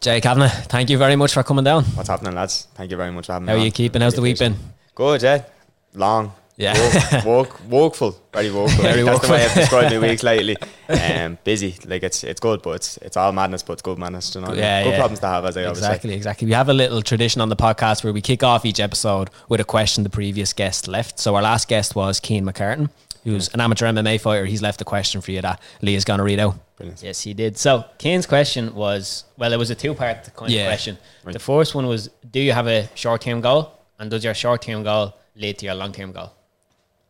Jay Kavanagh, thank you very much for coming down. What's happening, lads? Thank you very much for having How me. How are you keeping? How's the week been? Good, yeah. Long. Yeah. Work, work, workful. Very workful. Very That's the way I've workful. described my weeks lately. Um, busy. Like it's it's good, but it's it's all madness, but it's good madness. You know? Yeah, good yeah. problems to have, as I always say. Exactly, exactly. We have a little tradition on the podcast where we kick off each episode with a question the previous guest left. So our last guest was Keen McCartan, who's an amateur MMA fighter. He's left a question for you that Leah's going to read out. Brilliant. Yes, he did. So Kane's question was well, it was a two part kind Yeah. of question. Right. The first one was, do you have a short term goal, and does your short term goal lead to your long term goal?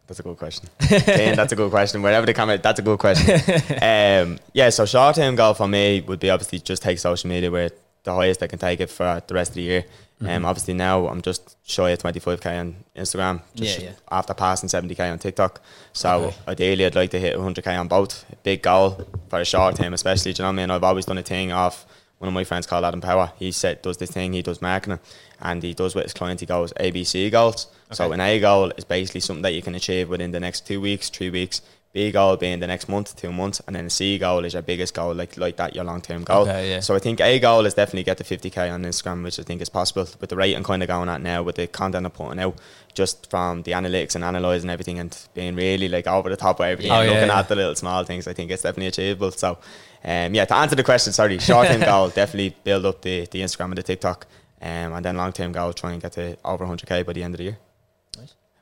That's a good question. Kane, that's a good question. Wherever the comment, that's a good question. um, yeah, so short term goal for me would be obviously just take social media where the highest I can take it for the rest of the year. Mm-hmm. Um, obviously now I'm just shy of 25k on Instagram. Just Yeah, yeah. After passing 70k on TikTok, so Okay. ideally I'd like to hit 100k on both. Big goal for a short term, especially. Do you know what I mean? I've always done a thing off. One of my friends called Adam Power. He said does this thing. He does marketing, and he does with his client. He goes ABC goals. So an A goal is basically something that you can achieve within the next two weeks, three weeks. B goal being the next month, two months, and then the C goal is your biggest goal, like like that your long term goal. Okay, yeah. So I think A goal is definitely get to 50k on Instagram, which I think is possible with the rate I'm kind of going at now, with the content I'm putting out, just from the analytics and analysing everything and being really like over the top of everything, Oh, yeah, looking yeah. at the little small things. I think it's definitely achievable. So, um, yeah, to answer the question, sorry, short term goal definitely build up the the Instagram and the TikTok, um, and then long term goal try and get to over 100k by the end of the year.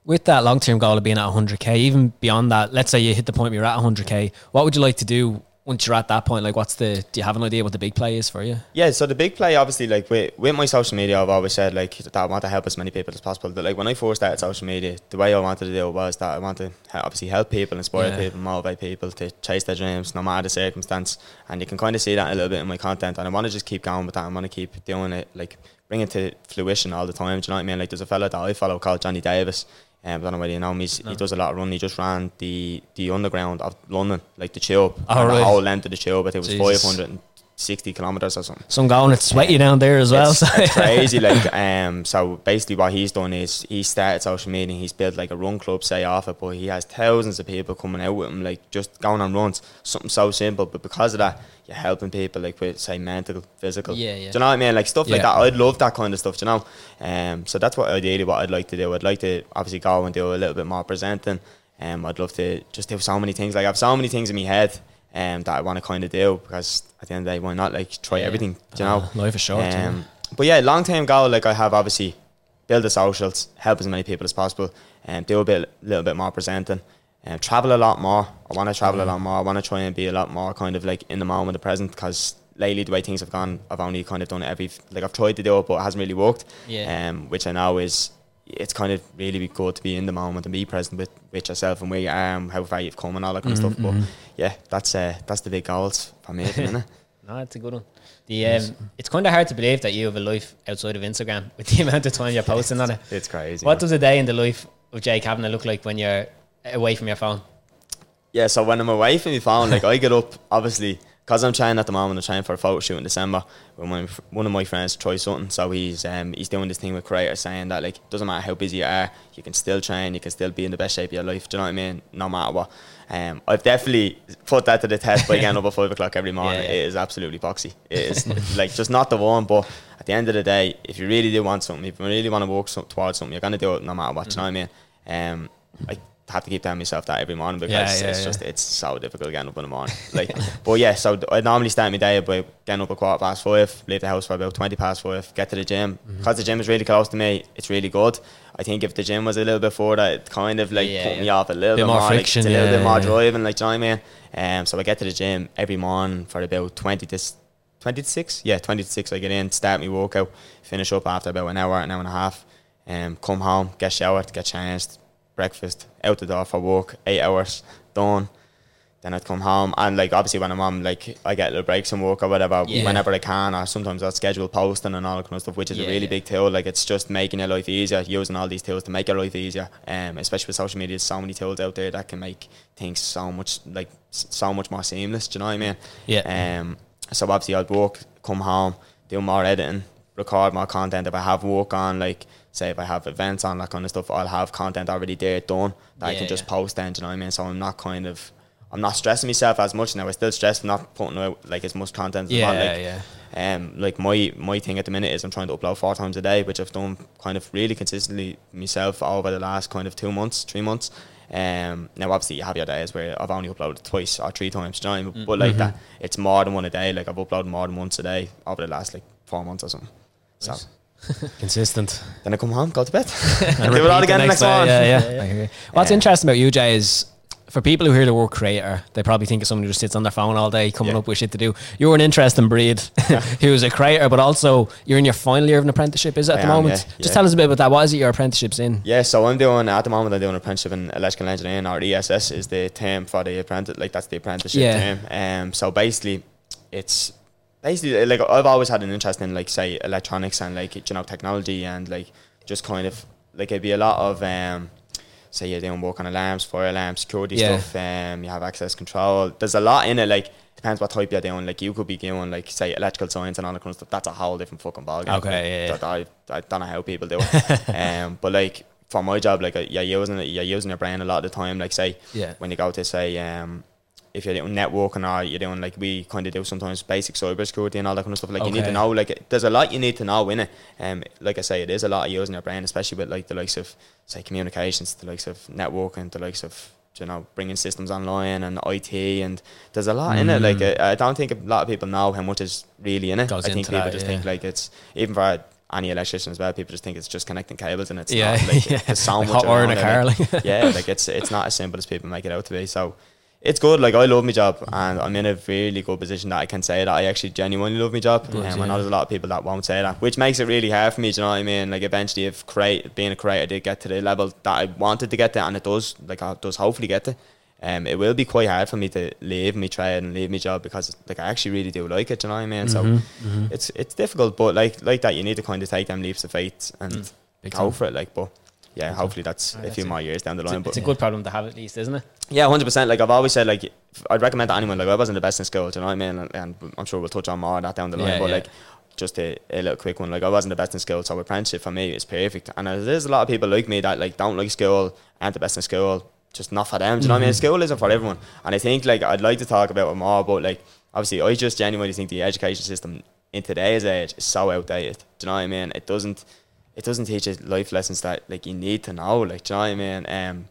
With that long term goal of being at 100k, even beyond that, let's say you hit the point where you're at 100k, what would you like to do once you're at that point? Like, what's the, do you have an idea what the big play is for you? Yeah, so the big play, obviously, like with, with my social media, I've always said like that I want to help as many people as possible. That like when I first started social media, the way I wanted to do it was that I want to obviously help people, inspire Yeah. people, motivate people to chase their dreams, no matter the circumstance. And you can kind of see that a little bit in my content. And I want to just keep going with that. I want to keep doing it, like bring it to fruition all the time. Do you know what I mean? Like there's a fellow that I follow called Johnny Davis. Um, I don't know whether you know him. He's, He does a lot of running. He just ran the the underground of London, like the tube, Oh, and right. the whole length of the tube. I think it was Jesus. 560 kilometers or something So I'm going, it's sweaty down there as well. it's, so- it's crazy. Like, um, so basically, what he's done is he started social media. and He's built like a run club, say off it, but he has thousands of people coming out with him, like just going on runs. Something so simple, but because of that, you're helping people, like with say mental, physical. Yeah, yeah. Do you know what I mean? Like stuff like that. I'd love that kind of stuff. do You know. Um, so that's what ideally what I'd like to do. I'd like to obviously go and do a little bit more presenting. Um, I'd love to just do so many things. Like I have so many things in my head. Um, that I want to kind of do because at the end of the day, why not like try Yeah. everything? You know? Uh, life is short. yeah. Um, but yeah, long term goal, like I have obviously build the socials, help as many people as possible, and do a bit, a little bit more presenting, and travel a lot more. I want to travel a lot more. I want to try and be a lot more kind of like in the moment, the present, because lately the way things have gone, I've only kind of done it every like I've tried to do it, but it hasn't really worked. Yeah. Um, which I know is it's kind of really good to be in the moment and be present with, with yourself and where you are and how far you've come and all that kind of stuff. But yeah, that's uh, that's the big goals for me the minute. No, it's a good one. The um, it's kind of hard to believe that you have a life outside of Instagram with the amount of time you're posting on it. It's crazy. What man. does a day in the life of Jay Kavanagh look like when you're away from your phone? Yeah, so when I'm away from my phone, like I get up, obviously, because I'm training at the moment, I'm training for a photo shoot in December. When my, one of my friends try something, so he's um, he's doing this thing with creators saying that like doesn't matter how busy you are, you can still train, you can still be in the best shape of your life. Do you know what I mean? No matter what. Um, I've definitely put that to the test by getting up at five o'clock every morning. Yeah, yeah. It is absolutely boxy. It is like just not the one, but at the end of the day, if you really do want something, if you really want to work so, towards something, you're gonna do it no matter what. Do you know what I mean? Um, I have to keep telling myself that every morning because Yeah, yeah, it's yeah. just it's so difficult getting up in the morning. Like, but yeah, so I normally start my day by getting up at quarter past five, leave the house for about twenty past five, get to the gym. Mm-hmm. Because the gym is really close to me, it's really good. I think if the gym was a little bit further, it kind of like put me off a little Bit bit, more more. friction, like, it's a little bit more driving, like do you know what I mean? Um, so I get to the gym every morning for about twenty to twenty to six. Yeah, twenty to six. I get in, start my workout, finish up after about an hour, an hour and a half. Um, come home, get showered, get changed, breakfast, out the door for work, eight hours, done. Then I'd come home and like obviously when I'm on like I get little breaks from work or whatever Yeah. whenever I can or sometimes I'll schedule posting and all that kind of stuff which is Yeah, a really yeah. big tool like it's just making your life easier using all these tools to make your life easier um, especially with social media there's so many tools out there that can make things so much like so much more seamless do you know what I mean Yeah. um, so obviously I'd work come home do more editing record more content if I have work on like say if I have events on that kind of stuff I'll have content already there done that I can just yeah. post then do you know what I mean so I'm not kind of I'm not stressing myself as much now I still stress not putting out like as much content as Yeah, want like, yeah. Um, like my my thing at the minute is I'm trying to upload four times a day, which I've done kind of really consistently myself over the last kind of two months, three months. Um, now obviously you have your days where I've only uploaded twice or three times, you know? I mean? But like that, it's more than one a day. Like I've uploaded more than once a day over the last like four months or something. So Consistent. then I come home, go to bed, And give it all again the next day. one. Yeah, yeah. Yeah, yeah. I hear you. What's interesting about you, Jay, is for people who hear the word creator, they probably think of someone who just sits on their phone all day coming Yeah. up with shit to do. You're an interesting breed who's a creator, but also you're in your final year of an apprenticeship, is it at I the am, moment? yeah, Just yeah. tell us a bit about that. What is it your apprenticeship's in? Yeah, so I'm doing at the moment. I'm doing an apprenticeship in electrical engineering, or ESS is the term for the apprentice. Like that's the apprenticeship Yeah. term. Um, so basically, it's basically like I've always had an interest in like say electronics and like you know technology and like just kind of like it'd be a lot of um, say you're doing work on alarms, fire alarms, security Yeah. stuff. Um, you have access control. There's a lot in it. Like depends what type you're doing. Like you could be doing like say electrical science and all that kind of stuff. That's a whole different fucking ballgame. Okay, yeah, That I, I don't know how people do it. um, but like for my job, like uh, you're using it, you're using your brain a lot of the time. Like say Yeah. when you go to say um, if you're doing networking or you're doing like we kind of do sometimes basic cyber security and all that kind of stuff. Like you need to know like there's a lot you need to know in it. Um, like I say, it is a lot of using your brain, especially with like the likes of say communications, the likes of networking, the likes of you know bringing systems online and IT and there's a lot in it. Like Mm. I, I don't think a lot of people know how much is really in it. Goes I think people that, just yeah. think like it's even for any electrician as well. People just think it's just connecting cables and it's Yeah, not. Like, yeah. There's so Like much hot wire in a car, like. yeah, like it's it's not as simple as people make it out to be. So it's good. Like I love my job, and I'm in a really good position that I can say that I actually genuinely love my job. Good, um, yeah. I know there's a lot of people that won't say that, which makes it really hard for me. Do you know what I mean? Like eventually, if create being a creator did get to the level that I wanted to get to, and it does, like it does hopefully get to. Um, it will be quite hard for me to leave my trade and leave my job because like I actually really do like it. Do you know what I mean? So Mm-hmm, it's it's difficult, but like like that, you need to kind of take them leaps of faith and Mm. Go time. for it. Like, but yeah, hopefully that's Ah, a that's few it. more years down the line. It's But it's a good problem to have at least, isn't it? yeah, hundred percent. Like I've always said, like I'd recommend to anyone. Like I wasn't the best in school, do you know what I mean? And, and I'm sure we'll touch on more of that down the line. Yeah, but yeah. like just a, a little quick one. Like I wasn't the best in school, so apprenticeship for me is perfect. And there's a lot of people like me that like don't like school, aren't the best in school, just not for them. Do you know what I mean? Mm-hmm. School isn't for everyone. And I think like I'd like to talk about it more, but like obviously I just genuinely think the education system in today's age is so outdated. Do you know what I mean? It doesn't it doesn't teach you life lessons that like you need to know. Like, do you know what I mean? Um,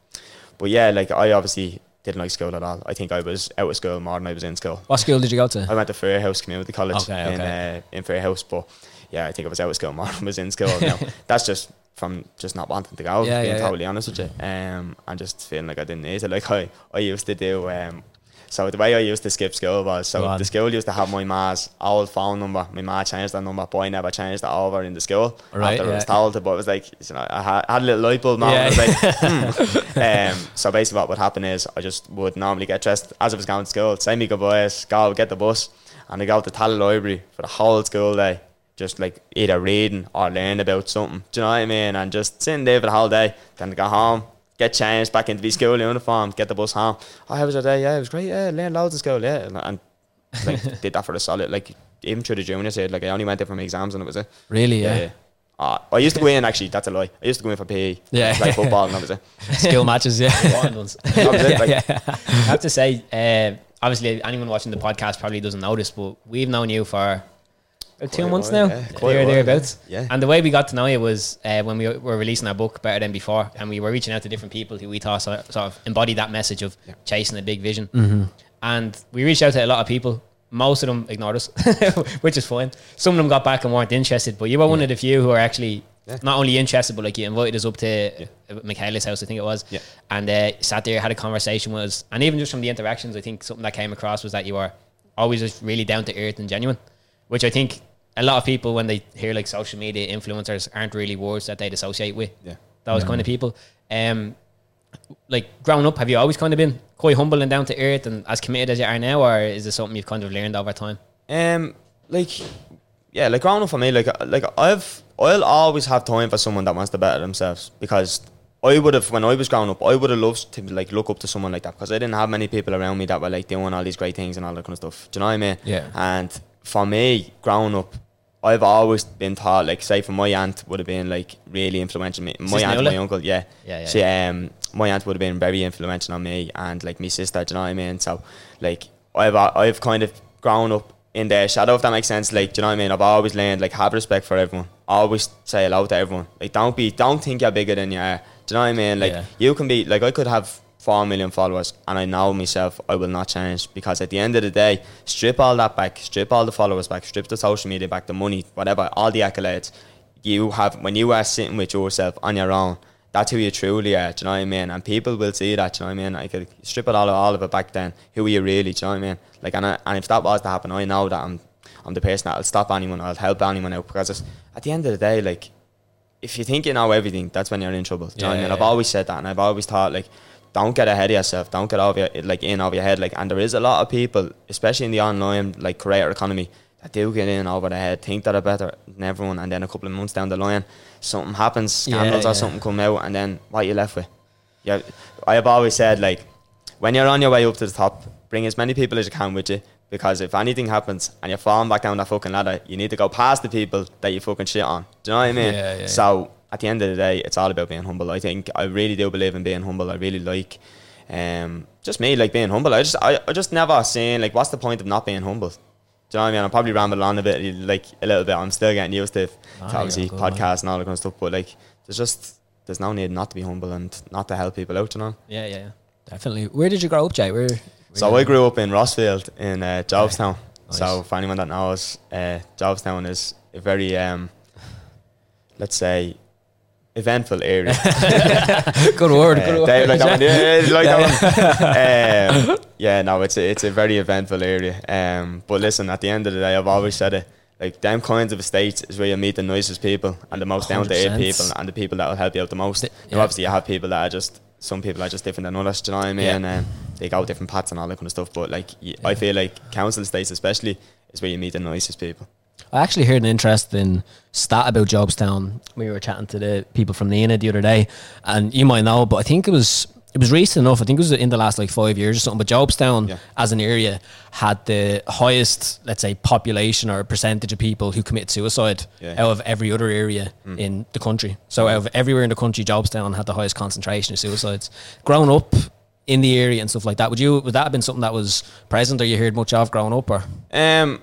but yeah, like I obviously didn't like school at all. I think I was out of school more than I was in school. What school did you go to? I went to Firhouse Community College Okay, in okay. uh, in Firhouse, but yeah, I think I was out of school more than I was in school. now that's just from just not wanting to go. Yeah, being yeah, yeah. totally honest with you, um, and just feeling like I didn't need it. Like I, I used to do. Um, so the way I used to skip school was so the school used to have my ma's old phone number. My ma changed that number, but I never changed that over in the school Right, after I yeah. was told to. But it was like you know, I had, I had a little light bulb moment. Yeah. I was like, hmm. um, so basically, what would happen is I just would normally get dressed as I was going to school, say me goodbyes, go get the bus, and I go to Tallaght Library for the whole school day, just like either reading or learning about something. Do you know what I mean? And just sitting there for the whole day, then go home, get changed back into the school uniform, get the bus home. Oh, how was your day? Yeah, it was great. Yeah, learned loads in school. Yeah, and, and like did that for the solid. Like even through the junior side, like I only went there for my exams and it was it. Really? Yeah. Yeah. yeah. Uh, I used to go in actually. That's a lie. I used to go in for PE. Yeah. play football and that was it. Skill matches. Yeah. Wild ones. That was it. Like, yeah. I have to say, uh, obviously, anyone watching the podcast probably doesn't know this, but we've known you for two months while, now, yeah, there, thereabouts. yeah. Yeah. And the way we got to know you was uh, when we were releasing our book, Better Than Before, and we were reaching out to different people who we thought sort of, sort of embodied that message of Yeah. chasing a big vision. Mm-hmm. And we reached out to a lot of people. Most of them ignored us, which is fine. Some of them got back and weren't interested, but you were one of the few who are actually Yeah. not only interested, but like you invited us up to uh Michaela's house, I think it was, Yeah. and uh, sat there, had a conversation with us, and even just from the interactions, I think something that came across was that you are always just really down to earth and genuine, which I think a lot of people when they hear like social media influencers aren't really words that they'd associate with Yeah. those kind of people. Um, like growing up, have you always kind of been quite humble and down to earth and as committed as you are now, or is this something you've kind of learned over time? Um, like, yeah, like growing up for me, like, like I've, I'll always have time for someone that wants to better themselves because I would have when I was growing up, I would have loved to like look up to someone like that because I didn't have many people around me that were like doing all these great things and all that kind of stuff. Do you know what I mean? Yeah. And for me, growing up. I've always been taught, like, say, for my aunt would have been like really influential. Me, my aunt, my uncle, yeah, Yeah, yeah, She, um, my aunt would have been very influential on me and like my sister. Do you know what I mean? So, like, I've I've kind of grown up in their shadow, if that makes sense. Like, do you know what I mean? I've always learned like have respect for everyone. Always say hello to everyone. Like, don't be, don't think you're bigger than you are. Do you know what I mean? Like, Yeah. you can be like I could have four million followers, and I know myself I will not change because at the end of the day, strip all that back, strip all the followers back, strip the social media back, the money, whatever, all the accolades. You have when you are sitting with yourself on your own. That's who you truly are. Do you know what I mean? And people will see that. Do you know what I mean? I could strip it all, all of it back then. Who are you really? Do you know what I mean? Like, and, I, and if that was to happen, I know that I'm I'm the person that'll stop anyone. I'll help anyone out because it's, at the end of the day, like if you think you know everything, that's when you're in trouble. Do you know what I mean? Yeah, I've yeah. always said that, and I've always thought like, don't get ahead of yourself. Don't get over your, like in over your head. Like, and there is a lot of people, especially in the online like creator economy, that do get in over their head, think that are better than everyone, and then a couple of months down the line, something happens, scandals yeah. or something come out, and then what you left with? Yeah, I have always said like, when you're on your way up to the top, bring as many people as you can with you. Because if anything happens and you're falling back down that fucking ladder, you need to go past the people that you fucking shit on. Do you know what I mean? Yeah, yeah, yeah. So at the end of the day, it's all about being humble. I think I really do believe in being humble. I really like, um, just me like being humble. I just I, I just never saying like, what's the point of not being humble? Do you know what I mean? I'm probably rambling on a bit, like a little bit. I'm still getting used to, to Ah, obviously you're man. podcasts and all that kind of stuff. But like, there's just there's no need not to be humble and not to help people out. You know. Yeah, yeah, yeah. Definitely. Where did you grow up, Jay? Where? where So I grew up in Rossfield in uh, Jobstown. Nice. So for anyone that knows, uh, Jobstown is a very, um, let's say, eventful area. good word. Uh, good word. Dave, like that one? Yeah, like that one? Um, yeah, no, it's a, it's a very eventful area. Um, but listen, at the end of the day, I've always said it. Like them kinds of estates is where you meet the nicest people and the most down to earth people and the people that will help you out the most. The- Now, yeah. obviously, you have people that are just some people are just different than others. Do you know what I mean? Yeah. Um, they go different paths and all that kind of stuff. But like, I feel like council estates, especially, is where you meet the nicest people. I actually heard an interesting stat about Jobstown. We were chatting to the people from Nina the other day, and you might know, but I think it was it was recent enough. I think it was in the last like five years or something. But Jobstown, Yeah. as an area, had the highest, let's say, population or percentage of people who commit suicide Yeah. out of every other area in the country. So out of everywhere in the country, Jobstown had the highest concentration of suicides. Growing up in the area and stuff like that, would you would that have been something that was present or you heard much of growing up or? Um,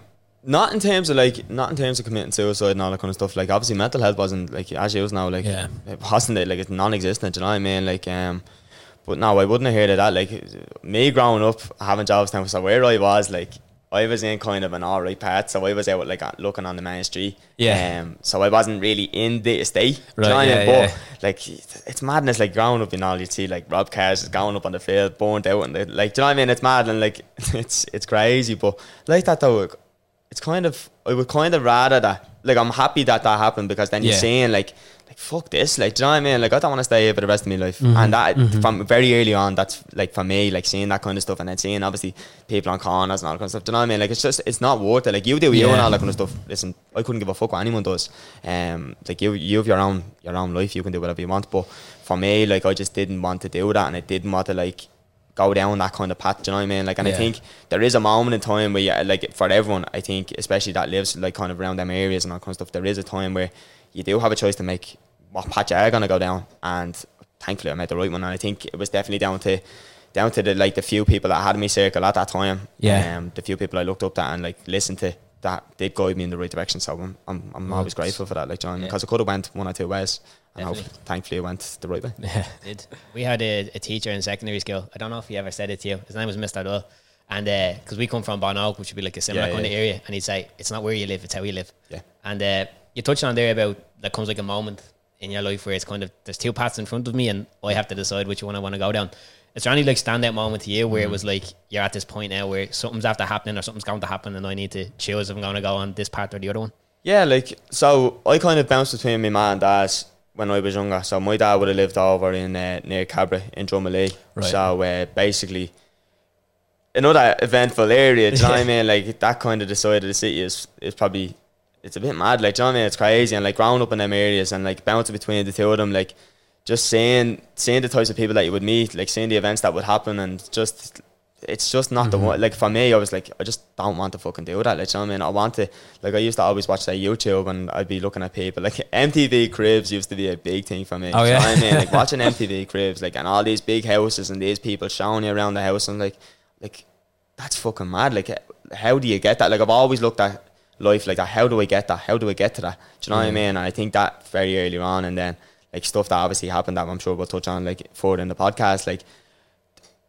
not in terms of like, not in terms of committing suicide and all that kind of stuff. Like, obviously, mental health wasn't like as you now, like, Yeah. it wasn't it like it's non-existent. You know what I mean? Like, um, but no, I wouldn't have heard of that. Like, me growing up having jobs now, so where I was, like, I was in kind of an alright path, so I was out like looking on the main street. Yeah. Um, so I wasn't really in the estate. you know Right, I yeah, mean? yeah. Like, it's madness. Like growing up, you know, you'd see like Rob Cars is going up on the field, burnt out, and like, do you know what I mean? It's mad and like, it's it's crazy. But like that though, it's kind of I would kind of rather that. Like I'm happy that that happened because then you're Yeah. saying like, like fuck this. Like, do you know what I mean? Like I don't want to stay here for the rest of my life. Mm-hmm. And that from very early on, that's like for me, like seeing that kind of stuff and then seeing obviously people on corners and all that kind of stuff. Do you know what I mean? Like it's just it's not worth it. Like you do you and Yeah. all that kind of stuff. Listen, I couldn't give a fuck what anyone does. Um, like you you have your own your own life. You can do whatever you want. But for me, like I just didn't want to do that, and I didn't want to like go down that kind of path. Do you know what I mean? Like, and Yeah. I think there is a moment in time where, like, for everyone, I think, especially that lives like kind of around them areas and all kind of stuff, there is a time where you do have a choice to make what path you are gonna go down. And thankfully, I made the right one. And I think it was definitely down to down to the like the few people that had me circle at that time. Yeah. Um, the few people I looked up to and like listened to that did guide me in the right direction. So I'm I'm, I'm always grateful for that. Like, John, Yeah. because it could have went one or two ways. And hope, thankfully, it went the right way. Yeah. did. We had a, a teacher in secondary school. I don't know if he ever said it to you. His name was Mr. Dull. And because we come from Bon Oak, which would be like a similar Yeah, kind yeah. of area, and he'd say, it's not where you live, it's how you live. Yeah. And uh, you touched on there about that comes like a moment in your life where it's kind of, there's two paths in front of me, and I have to decide which one I want to go down. Is there any like standout moment to you where Mm. it was like, you're at this point now where something's after happening or something's going to happen, and I need to choose if I'm going to go on this path or the other one? Yeah, like so I kind of bounced between my mum and dad when I was younger. So my dad would have lived over in uh, near Cabra in Drumalee. Right. So uh, basically another eventful area, do you know what I mean? Like that kind of the side of the city is is probably it's a bit mad, like do you know what I mean? It's crazy and like growing up in them areas and like bouncing between the two of them, like just seeing seeing the types of people that you would meet, like seeing the events that would happen and just it's just not the mm-hmm. one like for me I was like I just don't want to fucking do that like you know what I mean I want to like I used to always watch that YouTube and I'd be looking at people like MTV Cribs used to be a big thing for me Oh, do you know yeah. what I mean like watching MTV Cribs like and all these big houses and these people showing you around the house and like like that's fucking mad like how do you get that? Like I've always looked at life like that. How do I get that? How do I get to that? Do you know what I mm-hmm. mean? And I think that very early on, and then like stuff that obviously happened that I'm sure we'll touch on like further in the podcast. Like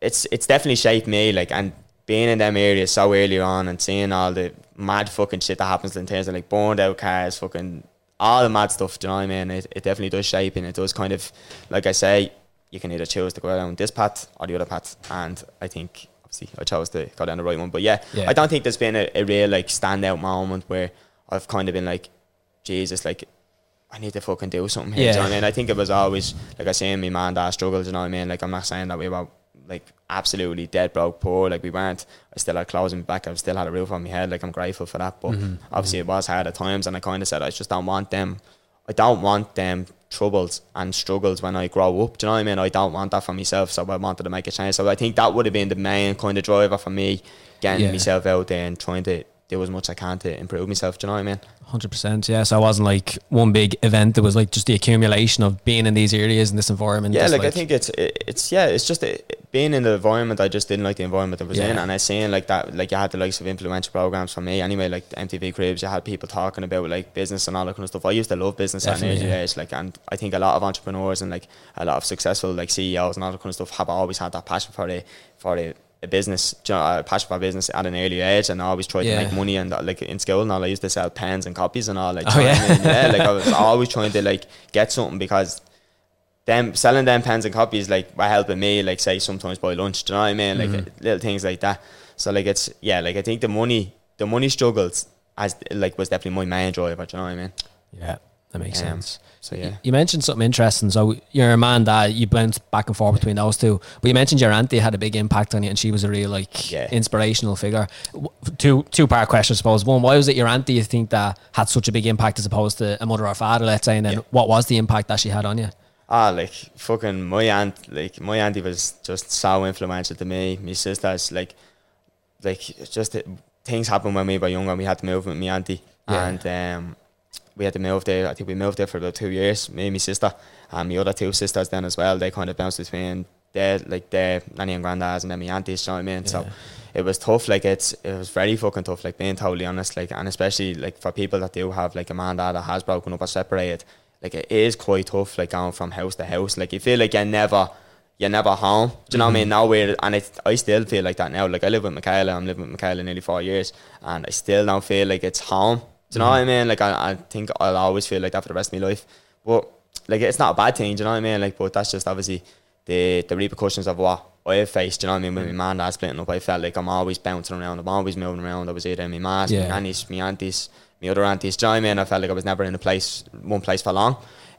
it's it's definitely shaped me. Like and being in them areas so early on and seeing all the mad fucking shit that happens in terms of like burned out cars, fucking all the mad stuff. Do you know what I mean? It, it definitely does shape and it does kind of like I say, you can either choose to go down this path or the other path. And I think obviously I chose to go down the right one. But yeah, Yeah. I don't think there's been a, a real like standout moment where I've kind of been like, Jesus, like I need to fucking do something here. Do you know what I mean? I think it was always like I say, my man dad struggles, You know what I mean? Like I'm not saying that we were like absolutely dead broke poor. Like we weren't. I still had clothes in my back. I still had a roof on my head. Like I'm grateful for that. But Mm-hmm. obviously it was hard at times, and I kind of said I just don't want them. I don't want them troubles and struggles when I grow up. Do you know what I mean? I don't want that for myself. So I wanted to make a change. So I think that would have been the main kind of driver for me, getting Yeah. myself out there and trying to do as much as I can to improve myself. Do you know what I mean? Hundred percent, yeah. So it wasn't like one big event. It was like just the accumulation of being in these areas in this environment. Yeah, just like, I think it's it, it's yeah, it's just uh being in the environment. I just didn't like the environment I was in, and I seen like that. Like you had the likes of influential programs for me anyway, like MTV Cribs. You had people talking about like business and all that kind of stuff. I used to love business at an early yeah. age, like, and I think a lot of entrepreneurs and like a lot of successful like CEOs and all that kind of stuff have always had that passion for it for a, a business, you know, a passion for business at an early age, and I always tried Yeah. to make money and uh, like in school and all. I used to sell pens and copies and all. Like, Oh, you know what I yeah. mean? yeah, like I was always trying to like get something because them selling them pens and copies like were helping me like say sometimes buy lunch do you know what I mean like Mm-hmm. little things like that so like it's yeah like I think the money the money struggles as like was definitely my main driver do you know what I mean yeah, that makes Um, sense. so yeah You mentioned something interesting. So you're a man that you bounce back and forth between those two. But you mentioned your auntie had a big impact on you, and she was a real like Yeah. inspirational figure. Two two part question, I suppose. One, why was it your auntie you think that had such a big impact as opposed to a mother or father, let's say? And then Yeah. what was the impact that she had on you? Ah, like fucking my aunt, like my auntie was just so influential to me. My sisters, like, like just uh, things happened when we were younger. We had to move with my auntie, Yeah. and um, we had to move there. I think we moved there for about two years. Me and my sister, and my other two sisters then as well. They kind of bounced between their like their nanny and granddads, and then my aunties. You know what I mean? So it was tough. Like it's it was very fucking tough. Like being totally honest. Like and especially like for people that do have like a man dad that has broken up or separated. Like it is quite tough. Like going from house to house. Like you feel like you're never. You're never home. Do you know what I mm-hmm. mean? Nowhere, and it, I still feel like that now. Like I live with Michaela. I'm living with Michaela nearly four years, and I still don't feel like it's home. Do you know what I mean? Like I, I think I'll always feel like that for the rest of my life. But like it's not a bad thing. Do you know what I mean? Like, but that's just obviously the the repercussions of what I have faced. Do you know what I mean? When my man dad's splitting up, I felt like I'm always bouncing around. I'm always moving around. I was either in my ma's, Yeah. my nannies, my aunties, my other aunties. Do you know what I mean? I felt like I was never in a place, one place for long.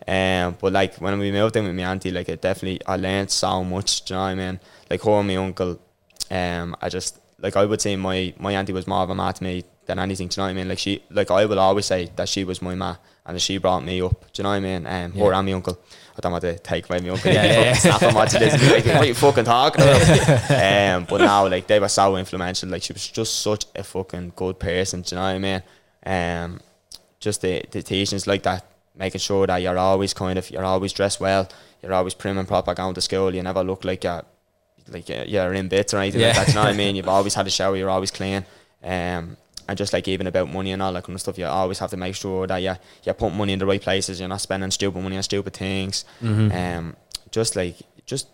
Um, but like when we moved in with my auntie, like it definitely I learned so much. Do you know what I mean? Like her and my uncle, um, I just like I would say my my auntie was more of a ma to me than anything. Do you know what I mean? Like she, like I will always say that she was my ma and that she brought me up. Do you know what I mean? Um, her Yeah. and my uncle. I don't want to take away my uncle. Yeah, Yeah, yeah, Snap watching this. Like, what are you fucking talking about? um, but now, like, they were so influential. Like, she was just such a fucking good person. Do you know what I mean? Um, just the, the teachings like that, making sure that you're always kind of, you're always dressed well, you're always prim and proper going to school, you never look like you're, like you're, you're in bits or anything Yeah. like that. Do you know what I mean? You've always had a shower, you're always clean. Um, and just like even about money and all that kind of stuff, you always have to make sure that you you put money in the right places. You're not spending stupid money on stupid things. Um, just like just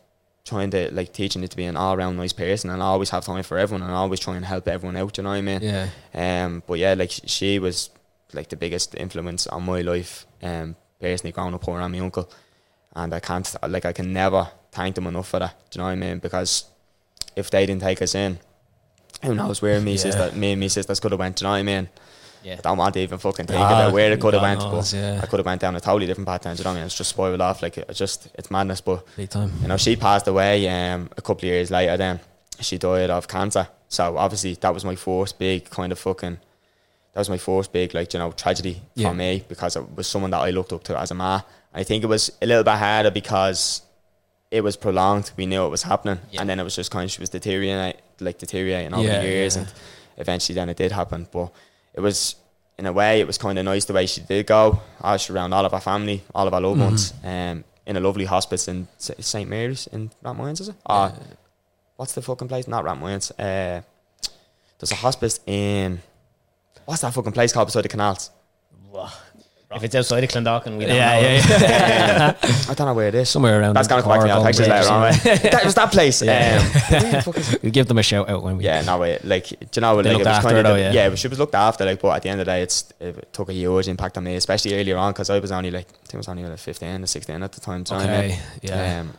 trying to like teaching it to be an all round nice person and always have time for everyone and always try and help everyone out. You know what I mean? Yeah. Um, but yeah, like she was like the biggest influence on my life. Um, personally, growing up, and my uncle, and I can't like I can never thank them enough for that. Do you know what I mean? Because if they didn't take us in, who knows where me Yeah. sister, me and my sisters could have went. Do you know what I mean? Yeah. I don't want to even fucking think Ah, about where it could have went, knows, but yeah. I could have went down a totally different path. then, Do you know what I mean? It's just spoiled off. Like it's just it's madness. But Big time. you know, she passed away um, a couple of years later. Then she died of cancer. So obviously that was my first big kind of fucking. That was my first big like you know tragedy Yeah. for me because it was someone that I looked up to as a ma. I think it was a little bit harder because it was prolonged. We knew it was happening, Yeah. and then it was just kind of she was deteriorating, like deteriorating over Yeah, the years, yeah. and eventually then it did happen. But it was in a way it was kind of nice the way she did go. I was around all of our family, all of our loved ones, um, in a lovely hospice in St Mary's in Rathmines, is it? Uh, what's the fucking place? Not Rathmines. Uh, there's a hospice in what's that fucking place called beside the canals? If it's outside of Clondalkin, we don't Yeah, know. yeah, yeah. I don't know where it is. Somewhere around. That's gonna come back to me. I'll Cork, text you later on. Bridge, right? that was that place. Yeah. Um, where the fuck is it? We'll give them a shout out when we. Yeah, no way. Like, do you know, like, They it looked was after kind her of though, the- yeah. yeah, but she was looked after. Like, but at the end of the day, it's it took a huge impact on me, especially earlier on, because I was only like, I think I was only like 15 or 16 at the time. do you know what I mean? Yeah. Um,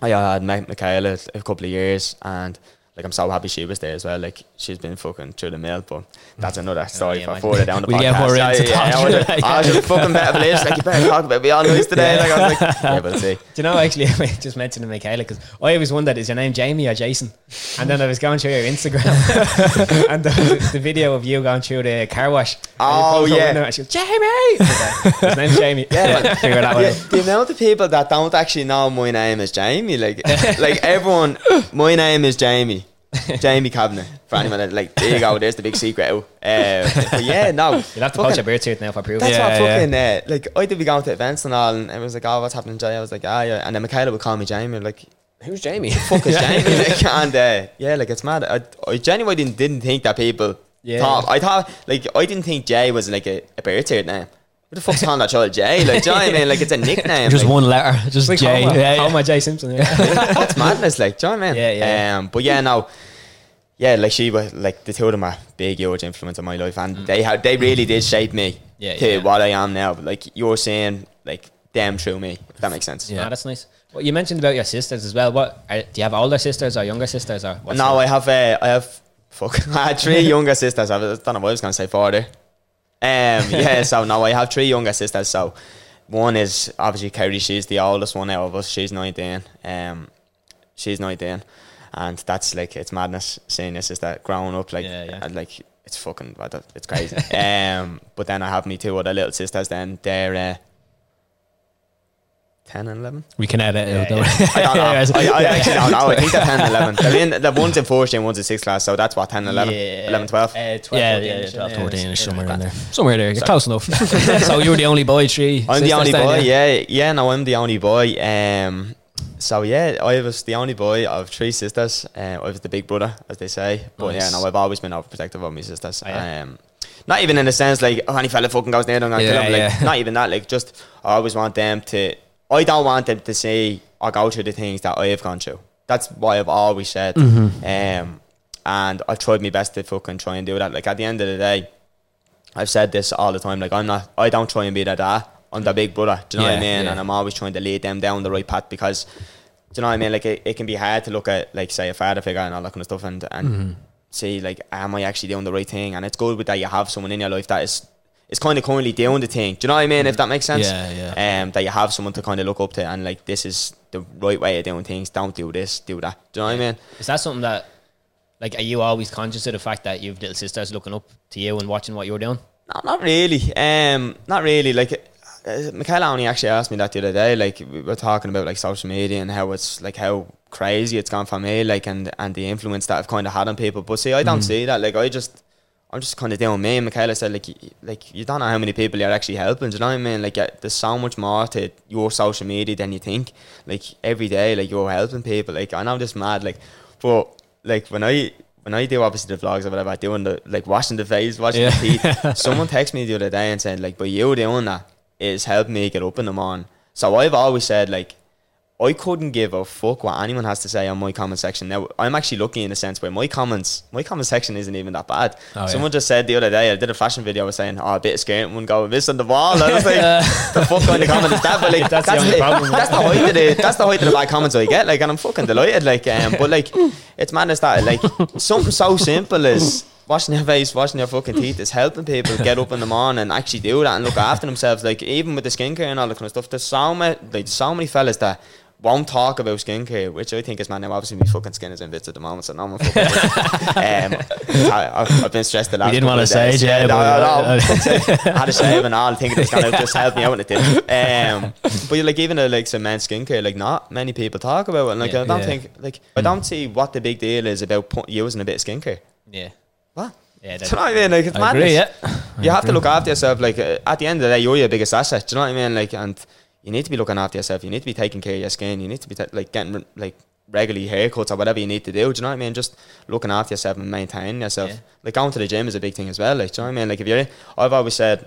I had met Michaela a couple of years, and like I'm so happy she was there as well. Like she's been fucking through the mill, but that's mm. another story yeah, for further down the We'll podcast. get her in to yeah, talk I was, to I was just fucking better place. Like you better talk about on this today. Like I was like, yeah, but see, Do you know, actually, I just mentioned to Michaela because I always wondered, is your name Jamie or Jason? And then I was going through your Instagram and the, the video of you going through the car wash. Oh, yeah. And she goes, Jamie! Like, His name's Jamie. Yeah. Figure that one Yeah, out. the amount of people that don't actually know my name is Jamie, like, like everyone, my name is Jamie, Jamie Kavanagh. For anyone that like, there you go, there's the big secret out. Uh, but yeah, no, You'll have to fucking- post your birth cert now for proof. That's Yeah, what yeah. fucking uh, like I did be going to events and all, and it was like, oh, what's happening, Jay? I was like, ah, yeah, and then Michaela would call me Jamie, like, Who's Jamie? fuck is Jamie? Like, and uh, yeah, like it's mad. I, I genuinely didn't, didn't think that people Yeah. thought. I thought like I didn't think Jay was like a, a bird cert name. What the fuck's calling that child Jay? Like, do you know what I mean? Like, it's a nickname. Just like, one letter. Just It's like J. Homer, Yeah, yeah. Homer J. Simpson. Yeah. That's madness. Like, do you know what I mean? Yeah, yeah. Um, but yeah, now, Yeah, like she was like the two of them are big, huge influence on my life, and they had they really did shape me Mm. Yeah, to yeah. what I am now. Like you're saying, like them through me. If that makes sense. Yeah. Ah, that's nice. Well, you mentioned about your sisters as well. What are, do you have older sisters or younger sisters or what's no, the- I have. Uh, I have. Fuck. I had three younger sisters. I was- don't know what I was gonna say for there. Um. Yeah. So no, I have three younger sisters. So one is obviously Kerry. She's the oldest one out of us. She's nineteen. Um. She's nineteen, and that's like it's madness seeing this is that growing up. Like, Yeah, yeah. like it's fucking. It's crazy. um. But then I have me two other little sisters. Then they're. Uh, 10 and 11 We can edit it. Yeah, don't yeah. I don't know. I, I actually don't know. I think they're 10 and 11. They're in, the one's in first year and one's in sixth class, so that's what, 10 and 11? Yeah. 11, 12? Uh, 12, Yeah, 14, yeah, yeah, yeah, 12, 14 yeah, yeah, somewhere in there. Somewhere there. You're close enough. so you were the only boy, three. I'm the only then, boy, yeah. yeah. no, I'm the only boy. Um, so, yeah, I was the only boy of three sisters. Uh, I was the big brother, as they say. But, Nice. yeah, no, I've always been overprotective of my sisters. Oh, yeah? um, not even in the sense like, oh, any fella fucking goes near them, I'm gonna Yeah, kill him. Like, yeah. not even that. Like, just, I always want them to, I don't want them to say, I go through the things that I have gone through. That's why I've always said. Mm-hmm. Um, and I've tried my best to fucking try and do that. Like, at the end of the day, I've said this all the time. Like I'm not. I don't try and be that. dad. I'm their big brother. Do you know what I mean? yeah. And I'm always trying to lead them down the right path because, do you know what I mean? Like it, it can be hard to look at like say a father figure and all that kind of stuff and and Mm-hmm. see like am I actually doing the right thing? And it's good with that you have someone in your life that is is kind of currently doing the thing. Do you know what I mean? If that makes sense. Yeah, yeah. Um, that you have someone to kind of look up to and like this is the right way of doing things. Don't do this. Do that. Do you know what I mean? Is that something that, like, are you always conscious of the fact that you've little sisters looking up to you and watching what you're doing? No, not really. Um, not really. Like, uh, Michaela only actually asked me that the other day. Like, we were talking about like social media and how it's like how crazy it's gone for me. Like, and and the influence that I've kind of had on people. But see, I don't see that. Like, I just. I'm just kind of doing me. And Michaela said, like, like you don't know how many people you're actually helping. Do you know what I mean? Like, there's so much more to your social media than you think. Like every day, like you're helping people. Like I know this mad, like, but like when I when I do obviously the vlogs or whatever, doing the like washing the face, washing Yeah. the teeth. Someone texted me the other day and said, like, but you doing that is helping me get up in the morning. So I've always said, like, I couldn't give a fuck what anyone has to say on my comment section. Now I'm actually lucky in a sense where my comments, my comment section isn't even that bad. Oh, yeah. Someone just said the other day, I did a fashion video, I was saying, oh, a bit of skirt, one go miss on the wall. I was like, the fuck kind of comment is that? But like, That's that's, the the, problem. that's the height of the that's the height of the bad comments I get. Like, and I'm fucking delighted. Like, um, but like, it's madness that like something so simple as washing your face, washing your fucking teeth is helping people get up in the morning and actually do that and look after themselves. Like, even with the skincare and all that kind of stuff, there's so many, like, so many fellas that won't talk about skincare, which I think is man. Now, obviously, my fucking skin is in bits at the moment, so no one fucking. um, I, I've, I've been stressed the last. You didn't wanna say days. it, yeah, no, no, no. I had a shave and all, thinking it's gonna just help me out, and it didn't. Um, but like even uh, like some men's skincare, like not many people talk about it. And like Yeah. I don't Yeah. think like I don't see what the big deal is about using a bit of skincare. Yeah. What? Yeah. Do you know what I mean? Like it's I madness. agree, yeah. You have to look after yourself. Like uh, at the end of the day, you're your biggest asset. Do you know what I mean? Like, and you need to be looking after yourself. You need to be taking care of your skin. You need to be ta- like getting like regularly haircuts or whatever you need to do. Do you know what I mean? Just looking after yourself and maintaining yourself. Yeah. Like going to the gym is a big thing as well. Like, do you know what I mean? Like if you're, I've always said,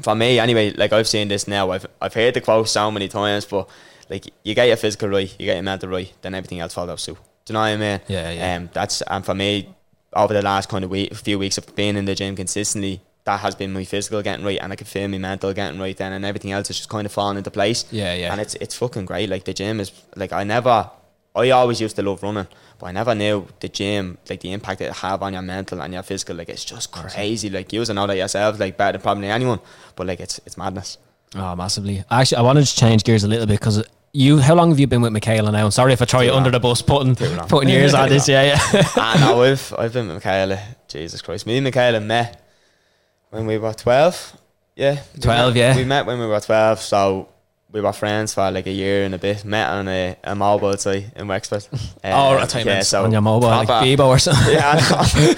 for me anyway, like I've seen this now. I've I've heard the quote so many times, but like you get your physical right, you get your mental right, then everything else follows suit. Do you know what I mean? Yeah, yeah. Um, that's and for me, over the last kind of week, few weeks of being in the gym consistently, that has been my physical getting right, and I can feel my mental getting right then, and everything else is just kind of falling into place. Yeah, yeah. And it's it's fucking great. Like the gym is like I never, I always used to love running, but I never knew the gym like the impact it have on your mental and your physical. Like it's just crazy. Like you know that yourself, like better than probably anyone, but like it's it's madness. Oh, massively. Actually, I wanted to change gears a little bit because you. How long have you been with Michaela now? And sorry if I throw you under the bus, putting putting years on this. Yeah, yeah. I know I've I've been with Michaela. Jesus Christ, me and Michaela met when we were twelve. Yeah, we 12, met- yeah. We met when we were twelve, so we were friends for like a year and a bit. Met on a, a mobile site in Wexford. oh, Um, right, yeah, yeah, so on your mobile, like proper- Bebo or something. yeah,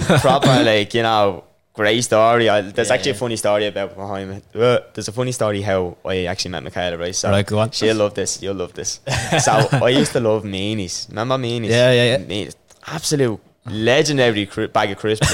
know. proper like you know great story. I, there's Yeah, actually yeah. a funny story about behind me. Uh, there's a funny story how I actually met Michaela. Right, so Right, go on. she'll love this. You'll love this. so I used to love meanies. Remember meanies? Yeah, yeah, yeah. Meanies. Absolute legendary cri- bag of crisps,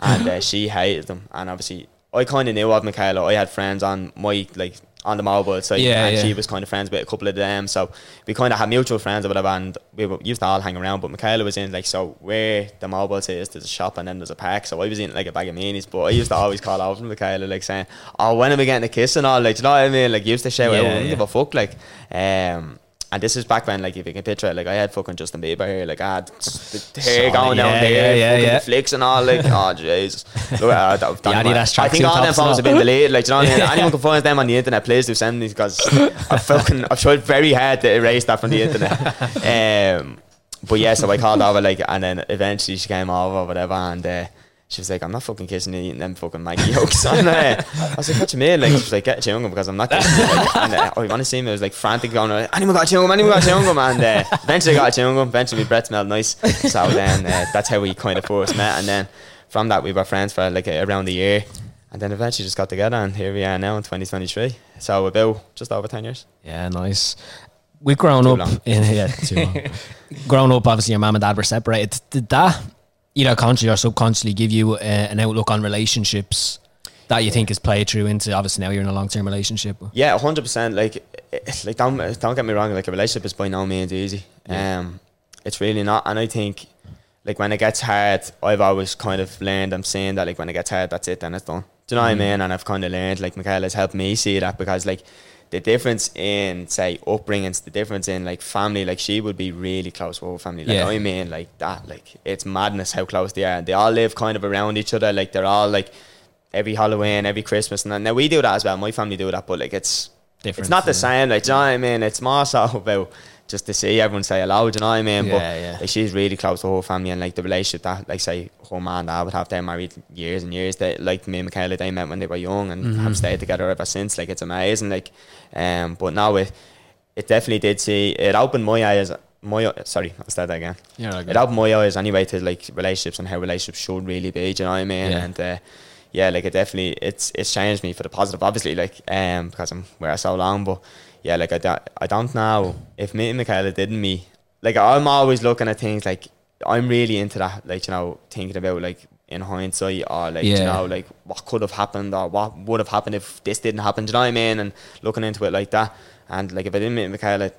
and uh, she hated them. And obviously, I kind of knew of Michaela. I had friends on my like on the mobile site, Yeah, and yeah. she was kind of friends with a couple of them. So we kind of had mutual friends or whatever, and we were, used to all hang around. But Michaela was in like so where the mobile is, there's a shop and then there's a park. So I was in like a bag of Meanies, but I used to always call over to Michaela like saying, "Oh, when are we getting a kiss and all?" Like, do you know what I mean? Like, used to shout Yeah, out, "I don't yeah. give a fuck." Like, um. And this is back when, like, if you can picture it, like, I had fucking Justin Bieber here, like, I had the hair going down there, yeah, yeah, yeah. flicks and all, like, oh, Jesus. Look at that. The Adidas I think all them tops and photos all. have been deleted, like, do you know what I mean? Anyone can find them on the internet, please do send me, because I fucking, I've tried very hard to erase that from the internet. Um, but yeah, so I called over, like, and then eventually she came over whatever, and uh, she was like, I'm not fucking kissing you eating them fucking Maggie yolks. And uh, I was like, what you mean? Like, she was like, get a chewing gum because I'm not kissing you. Like, and uh, oh, you want to see me? I was like frantic going, anyone got a chewing gum? Anyone got a chewing gum? And uh, eventually I got a chewing gum. Eventually my breath smelled nice. So then uh, that's how we kind of first met. And then from that we were friends for like a, around a year. And then eventually just got together and here we are now in 2023. So about just over 10 years. Yeah, nice. We've grown Too up long. in yeah, too long. grown up, obviously, your mum and dad were separated. Did that either consciously or subconsciously give you uh, an outlook on relationships that you think is played through into? Obviously, now you're in a long term relationship. Yeah, hundred percent. Like, eh, like don't don't get me wrong. Like a relationship is by no means easy. Yeah. Um, it's really not. And I think, like when it gets hard, I've always kind of learned. I'm saying that like when it gets hard, that's it. Then it's done. Do you know what I mean? And I've kind of learned. Like Michaela's helped me see that because like the difference in say upbringings, the difference in like family. Like she would be really close with her family. Like Yeah. I mean, like that. Like it's madness how close they are. They all live kind of around each other. Like they're all like every Halloween, every Christmas, and now we do that as well. My family do that, but like it's Different. it's not the yeah. same. Like, do you know what I mean? It's more so about just to see everyone say hello. Do you know what I mean? Yeah, but yeah. like, she's really close to her family and like the relationship that, like, say, her man and dad would have. They're married years and years. They like me and Michaela. They met when they were young and Mm-hmm. have stayed together ever since. Like, it's amazing. Like, um, but now it it definitely did see it opened my eyes. My sorry, I'll start that again Yeah, it opened my eyes anyway to like relationships and how relationships should really be. Do you know what I mean? Yeah. And uh, yeah, like it definitely it's it's changed me for the positive, obviously, like um because I'm where I so long. But yeah, like I don't I don't know if me and Michaela didn't me like I'm always looking at things like I'm really into that, like you know, thinking about like in hindsight or like you know like what could have happened or what would have happened if this didn't happen. Do you know what I mean? And looking into it like that. And like if I didn't meet Michaela,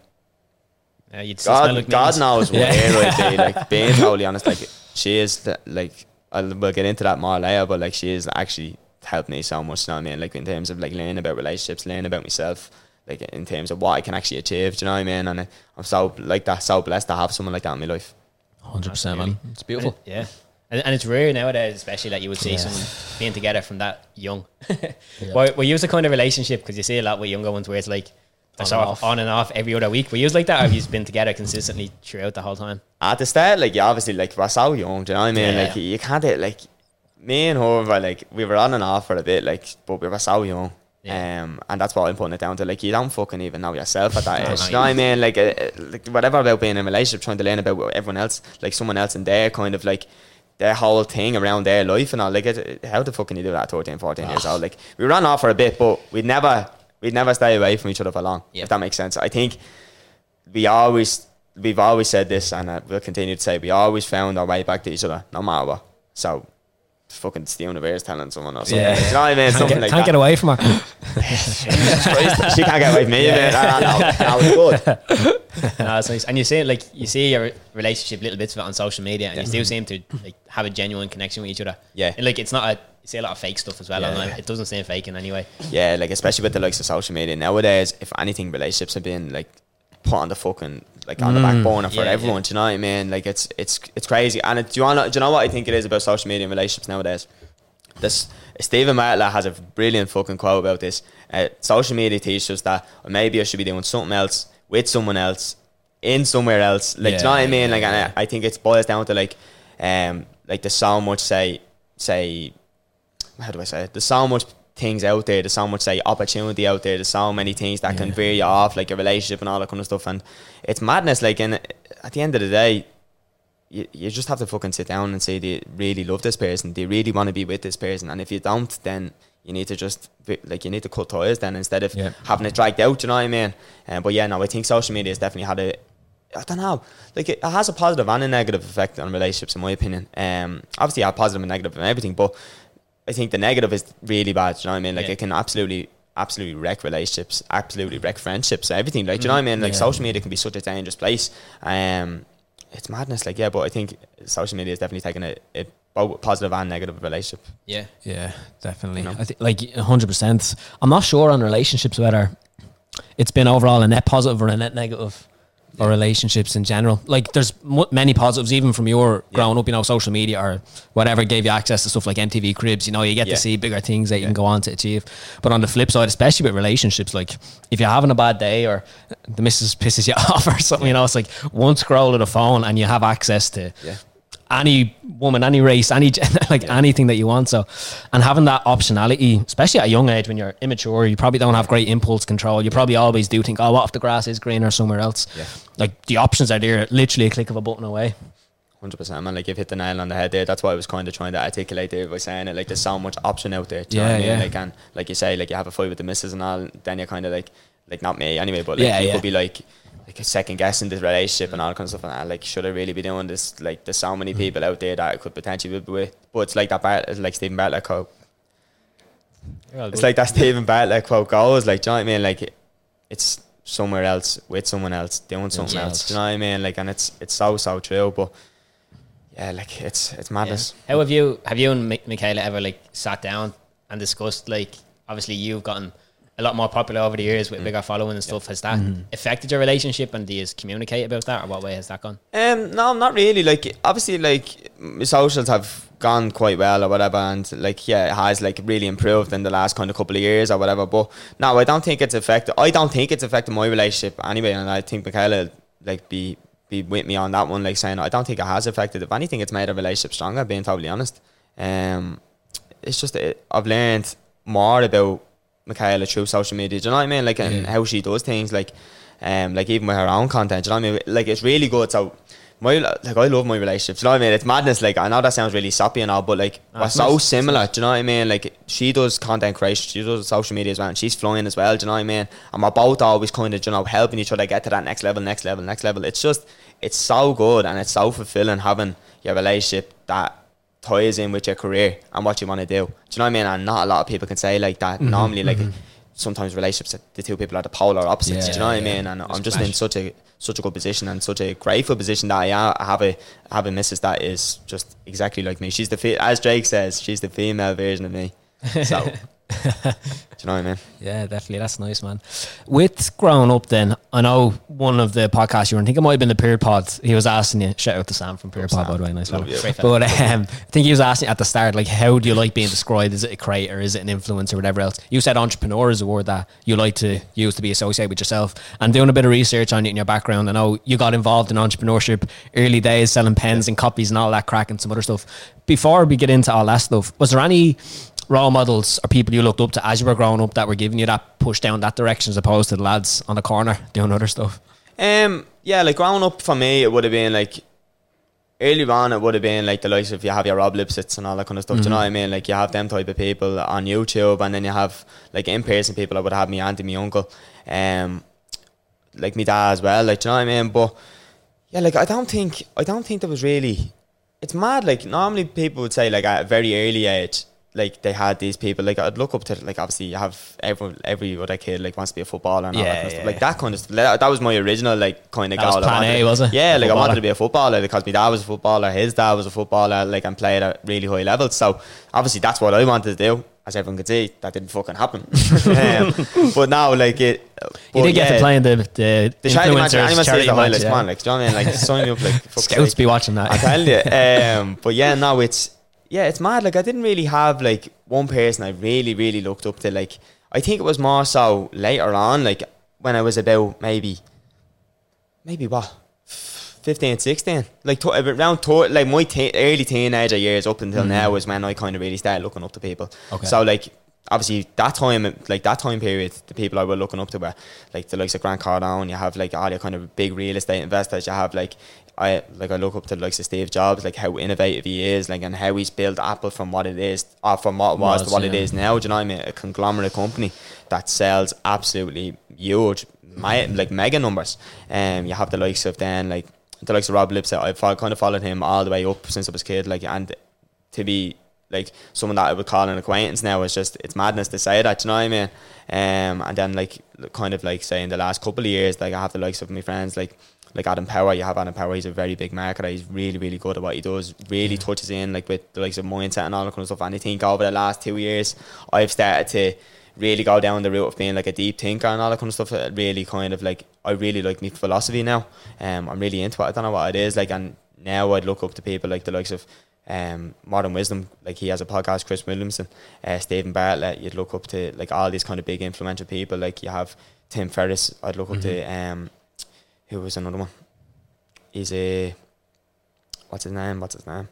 Uh, you'd God, like God knows what Yeah. I'd be. Like being totally honest, like she is the, like I'll we'll get into that more later, but like she is actually helped me so much. You know what I mean? Like in terms of like learning about relationships, learning about myself, like in terms of what I can actually achieve. Do you know what I mean? And I- I'm so like that, so blessed to have someone like that in my life. hundred percent, man. It's beautiful. Yeah. And, and it's rare nowadays, especially that you would see Yeah. someone being together from that young. Were, were you the kind of relationship, because you see a lot with younger ones where it's like, they're On sort and off. on and off every other week. Were you like that, or have you been together consistently throughout the whole time? At the start, like you obviously like we're so young. Do you know what I mean? Yeah. Like you can't like me and her were like we were on and off for a bit, like but we were so young. Yeah. Um, and that's what I'm putting it down to. Like you don't fucking even know yourself at that age. you know what I mean? Like, uh, like whatever about being in a relationship, trying to learn about everyone else, like someone else in their kind of like their whole thing around their life and all. Like, it, how the fuck can you do that at 13, 14 years old? Like, we ran off for a bit, but we'd never, we'd never stay away from each other for long. Yeah. If that makes sense. I think we always we've always said this, and uh, we'll continue to say we always found our way back to each other, no matter what. So, fucking Stephen Bears telling someone or something. Yeah. You know what I mean? Can't, Something get, like can't that. get away from her. She can't get away from me. man. No, no, no, no, it's good. no, it's nice. And you see, like, you see your relationship, little bits of it on social media, and you still seem to like have a genuine connection with each other. Yeah. And, like, it's not a. You see a lot of fake stuff as well Yeah, online. yeah. It doesn't seem fake in any way. Yeah, like especially with the likes of social media nowadays. If anything, relationships have been like put on the fucking like on the back burner for Yeah, everyone. yeah. Do you know what I mean? Like it's it's it's crazy. And it, do you want do you know what I think it is about social media and relationships nowadays? This Stephen Bartlett has a brilliant fucking quote about this. Uh, social media teaches us that maybe I should be doing something else with someone else in somewhere else. Like, do you know what I Yeah, mean? Like, yeah, I, I think it boils down to like, um, like there's so much say say how do I say it? There's so much things out there. There's so much say opportunity out there. There's so many things that can Yeah. veer you off, like a relationship and all that kind of stuff. And it's madness. Like, and at the end of the day, you, you just have to fucking sit down and say, do you really love this person? Do you really want to be with this person? And if you don't, then you need to just like you need to cut ties then instead of Yeah. having it dragged out. You know what I mean? Um, but yeah, no, I think social media has definitely had a I don't know. Like it, it has a positive and a negative effect on relationships, in my opinion. Um, obviously, I have positive and negative and everything, but I think the negative is really bad. Do you know what I mean? Like Yeah. it can absolutely, absolutely wreck relationships, absolutely wreck friendships, everything. Like, do you know what I mean? Like Yeah. social media can be such a dangerous place. Um, it's madness. Like, yeah, but I think social media is definitely taking a, a both positive and negative relationship. Yeah. Yeah, definitely. You know? I think like hundred percent. I'm not sure on relationships whether it's been overall a net positive or a net negative for relationships in general. Like there's mu many positives even from your growing up. You know, social media or whatever gave you access to stuff like MTV Cribs. You know, you get Yeah. to see bigger things that you can go on to achieve. But on the flip side, especially with relationships, like if you're having a bad day or the missus pisses you off or something, you know, it's like one scroll of the phone and you have access to Yeah. Any woman, any race, any like anything that you want. So, and having that optionality, especially at a young age when you're immature, you probably don't have great impulse control. You probably always do think, oh, what if the grass is greener somewhere else? Yeah. Like the options are there, literally a click of a button away. Hundred percent, man. Like you've hit the nail on the head there. That's why I was kind of trying to articulate there by saying it. Like there's so much option out there. Do Yeah, I mean? yeah. Like and like you say, like you have a fight with the missus and all. Then you're kind of like, like not me anyway, but like Yeah, you yeah. could be like, like second guessing this relationship and all that kind of stuff. And like, should I really be doing this? Like there's so many mm-hmm. people out there that I could potentially be with. But it's like that. Bart, it's like Stephen Bartlett quote. It's like that Stephen Bartlett quote goes. Like, do you know what I mean? Like, it's somewhere else with someone else doing something something else. Do you know what I mean? Like, and it's it's so so true. But yeah, like it's it's madness. How have you have you and Mi- Michaela ever like sat down and discussed like obviously you've gotten a lot more popular over the years Mm. with bigger following and stuff. Has that Mm-hmm. affected your relationship and do you communicate about that or what way has that gone? Um, no, not really. Like, obviously, like my socials have gone quite well or whatever, and like, yeah, it has like really improved in the last kind of couple of years or whatever. But no, I don't think it's affected. I don't think it's affected my relationship anyway, and I think Michaela like be be with me on that one, like saying I don't think it has affected. If anything, it's made our relationship stronger. Being totally honest, um, it's just I've learned more about Michaela through social media. Do you know what I mean? Like and how she does things, like um, like even with her own content. Do you know what I mean? Like it's really good. So my like I love my relationships. Do you know what I mean? It's madness. Like I know that sounds really soppy and all, but like we're so nice. similar. Do you know what I mean? Like she does content creation, she does social media as well, and she's flying as well. Do you know what I mean? And we're both always kind of you know helping each other get to that next level, next level, next level. It's just it's so good and it's so fulfilling having your relationship that ties in with your career and what you want to do. Do you know what I mean? And not a lot of people can say like that. Mm-hmm. Normally, like mm-hmm. sometimes relationships, the two people are the polar opposites. Yeah, do you know what I yeah. mean? And I'm Just in such a such a good position and such a grateful position that I, am, I have a I have a missus that is just exactly like me. She's the fe- as Drake says, she's the female version of me. So, do you know what I mean? Yeah, definitely. That's nice, man. With growing up, then I know one of the podcasts you were. in, I think it might have been the Peer Pod. He was asking you. Shout out to Sam from Peer Love Pod, by the way, nice Love fella. you. Great fella. But um, I think he was asking at the start, like, how do you like being described? Is it a creator? Is it an influencer? Whatever else. You said entrepreneur is a word that you like to use to be associated with yourself. And doing a bit of research on you in your background, I know you got involved in entrepreneurship early days, selling pens and copies and all that crack and some other stuff. Before we get into all that stuff, was there any role models or people you looked up to as you were growing up that were giving you that push down that direction as opposed to the lads on the corner doing other stuff? Um, yeah, like growing up for me, it would have been like early on. It would have been like the likes of you have your Rob Lipsett and all that kind of stuff. Do you know what I mean? Like you have them type of people on YouTube, and then you have like in person people. I would have me auntie, my uncle, um, like me dad as well. Like do you know what I mean? But Yeah, like I don't think I don't think there was really. It's mad. Like normally people would say like at a very early age, like they had these people. Like I'd look up to like obviously you have every every other kid like wants to be a footballer and all Yeah, that kind of yeah, stuff. Like that kind of stuff. That that was my original like kind of That goal. I plan wanted- A, was it? Yeah, like I wanted to be a footballer because my dad was a footballer, his dad was a footballer, like and played at really high levels. So obviously that's what I wanted to do. As everyone could see, that didn't fucking happen. um, but now, like it, You did get yeah, to play in the the, the charity match. charity the match, highlights, yeah. on, like, do you know what I mean? Like, sign me up, like, Scouts sake. be watching that. I tell you. Um, but yeah, now it's yeah, it's mad. Like I didn't really have like one person I really, really looked up to. Like I think it was more so later on, like when I was about maybe, maybe what. 15, 16, like around to, like my te- early teenager years up until mm-hmm. now is when I kind of really started looking up to people. Okay. So like obviously that time, like that time period, the people I were looking up to were like the likes of Grant Cardone. You have like all your kind of big real estate investors. You have like I like I look up to the likes of Steve Jobs, like how innovative he is, like and how he's built Apple from what it is, or from what it was, Was, to what it yeah. is now. Do you know what I mean? A conglomerate company that sells absolutely huge, my, like mega numbers. Um, you have the likes of then like the likes of Rob Lipsett. I've kind of followed him all the way up since I was a kid. Like and to be like someone that I would call an acquaintance now is just it's madness to say that. Do you know what I mean? Um, and then like kind of like say in the last couple of years, like I have the likes of my friends like like Adam Power. You have Adam Power. He's a very big marketer. He's really really good at what he does. Really touches in like with the likes of mindset and all that kind of stuff. And I think over the last two years, I've started to really go down the route of being like a deep thinker and all that kind of stuff. It really kind of like I really like my philosophy now. Um, I'm really into it. I don't know what it is like, and now I'd look up to people like the likes of um, Modern Wisdom. Like he has a podcast, Chris Williamson, uh, Stephen Bartlett. You'd look up to like all these kind of big influential people. Like you have Tim Ferriss. I'd look up to um, who was another one. He's a what's his name? What's his name?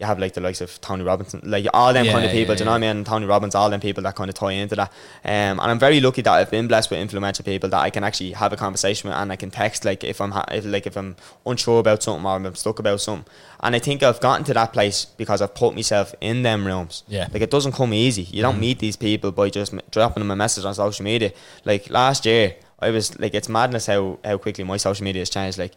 You have like the likes of Tony Robinson, like all them kind of people. yeah, do you know what I mean? Tony Robbins, all them people that kind of tie into that. Um, and I'm very lucky that I've been blessed with influential people that I can actually have a conversation with, and I can text like if I'm ha- if, like if I'm unsure about something or I'm stuck about something. And I think I've gotten to that place because I've put myself in them realms. Yeah. Like it doesn't come easy. You don't meet these people by just dropping them a message on social media. Like last year, I was like, it's madness how how quickly my social media has changed. Like,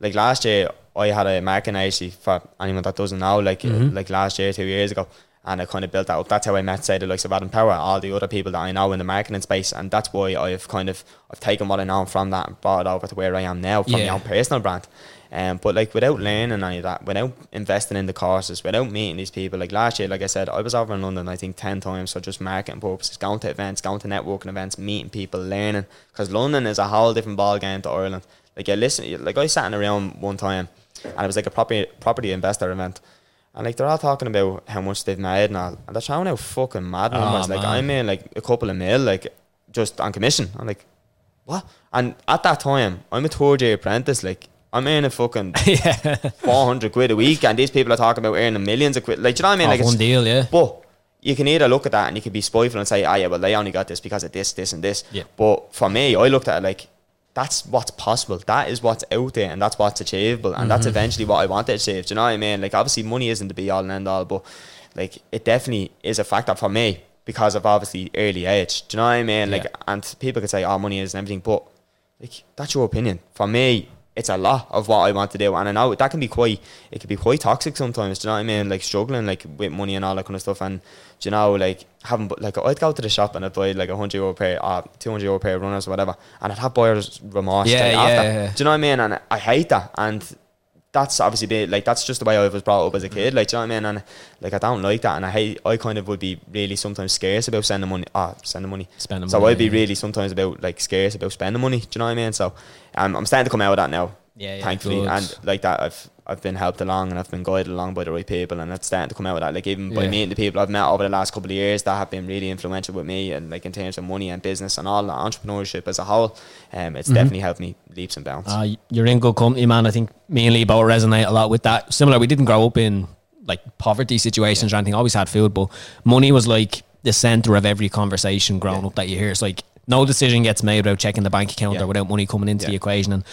like last year, I had a marketing agency for anyone that doesn't know. Like, mm-hmm. like last year, two years ago. And I kind of built that up. That's how I met, say, the likes of Adam Power, all the other people that I know in the marketing space, and that's why I've kind of I've taken what I know from that and brought it over to where I am now from my own personal brand. Um, but like without learning any of that, without investing in the courses, without meeting these people, like last year, like I said, I was over in London, I think ten times So just marketing purposes, going to events, going to networking events, meeting people, learning. Because London is a whole different ball game to Ireland. Like you listen, like I sat in a room one time, and it was like a property property investor event. And like they're all talking about how much they've made and all, and they're showing out fucking mad Oh, numbers. like man. I made like a couple of mil, like just on commission. I'm like, what? And at that time, I'm a third year apprentice. Like I'm earning fucking yeah, four hundred quid a week, and these people are talking about earning millions of quid. Like, do you know what I mean? Off Like, it's, one deal, yeah. but you can either look at that and you can be spiteful and say, "Ah, yeah, well, they only got this because of this, this, and this." Yeah. But for me, I looked at it like that's what's possible. That is what's out there, and that's what's achievable, and Mm-hmm. that's eventually what I want to achieve. Do you know what I mean? Like, obviously, money isn't the be all and end all, but like, it definitely is a factor for me because of obviously early age. Do you know what I mean? Like, Yeah. and people can say, "Oh, money is and everything," but like that's your opinion. For me, it's a lot of what I want to do, and I know that can be quite it can be quite toxic sometimes. Do you know what I mean? Like struggling like with money and all that kind of stuff, and do you know like having like I'd go to the shop and I'd buy like a hundred euro pair, uh, two hundred euro pair of runners or whatever, and I'd have buyer's remorse Yeah, yeah, after. yeah. Do you know what I mean? And I hate that, and that's obviously be, like that's just the way I was brought up as a kid. Like, do you know what I mean? And like I don't like that, and I hate. I kind of would be really sometimes scarce about sending money. Ah, sending money. Spending So money, So I'd be yeah. really sometimes about like scarce about spending money. Do you know what I mean? So um, I'm starting to come out of that now. Yeah, yeah, thankfully, good. and like that, I've I've been helped along and I've been guided along by the right people, and it's starting to come out of that. Like even by Yeah. meeting the people I've met over the last couple of years that have been really influential with me, and like in terms of money and business and all the entrepreneurship as a whole, um, it's definitely helped me leaps and bounds. Uh, you're in good company, man. I think me and Lee both resonate a lot with that. Similar, we didn't grow up in like poverty situations or anything. Always had food, but money was like the center of every conversation growing Yeah. up that you hear. It's like no decision gets made without checking the bank account Yeah. or without money coming into the equation. And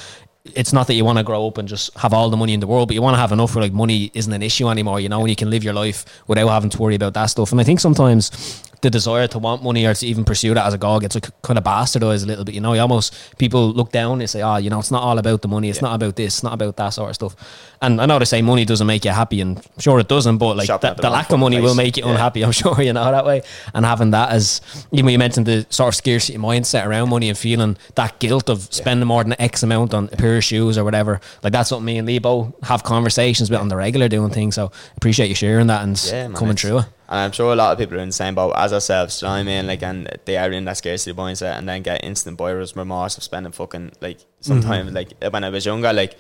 it's not that you want to grow up and just have all the money in the world, but you want to have enough where like money isn't an issue anymore. You know, and you can live your life without having to worry about that stuff. And I think sometimes the desire to want money or to even pursue that as a goal gets kind of bastardized a little bit. You know, you almost people look down and say, "Oh, you know, it's not all about the money. It's Yeah. not about this. It's not about that sort of stuff." And I know they say money doesn't make you happy, and sure it doesn't. But like the, lack of money fucking will make you Yeah. unhappy. I'm sure you know that way. And having that as even when you mentioned the sort of scarcity mindset around money and feeling that guilt of spending more than X amount on a pair of shoes or whatever, like that's what me and Lebo have conversations with on the regular doing things. So appreciate you sharing that and coming through it. And I'm sure a lot of people are in the same boat as ourselves. Do you know what I mean? Like, and they are in that scarcity mindset, and then get instant buyer's remorse of spending fucking like sometimes mm-hmm. like when I was younger, like.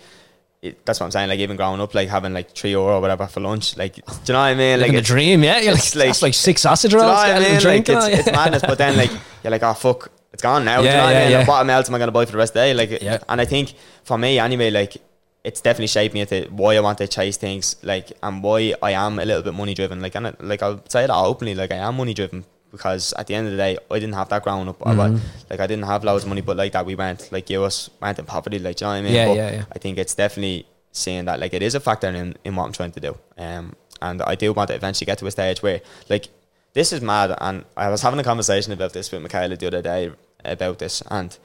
It, that's what I'm saying. Like even growing up, like having like three euro or whatever for lunch. Like, do you know what I mean? Like, the it's- dream, yeah. You're like, it's like- that's like six sausage do you know what I mean? drink. Like, all, it's, it's madness. But then like you're like, oh fuck, it's gone now. do you Yeah, know what yeah, I mean? yeah. Like, what else am I gonna buy for the rest of the day? Like, Yeah. and I think for me anyway, like it's definitely shaped me into why I want to chase things, like, and why I am a little bit money driven. Like, and I, like I'll say that openly, like I am money driven because at the end of the day, I didn't have that growing up. Mm-hmm. wa- like I didn't have loads of money, but like that we went, like you us went in poverty. Like, you know what I mean? Yeah, But yeah, yeah. I think it's definitely seeing that like it is a factor in, in what I'm trying to do. Um, and I do want to eventually get to a stage where like this is mad. And I was having a conversation about this with Michaela the other day about this, and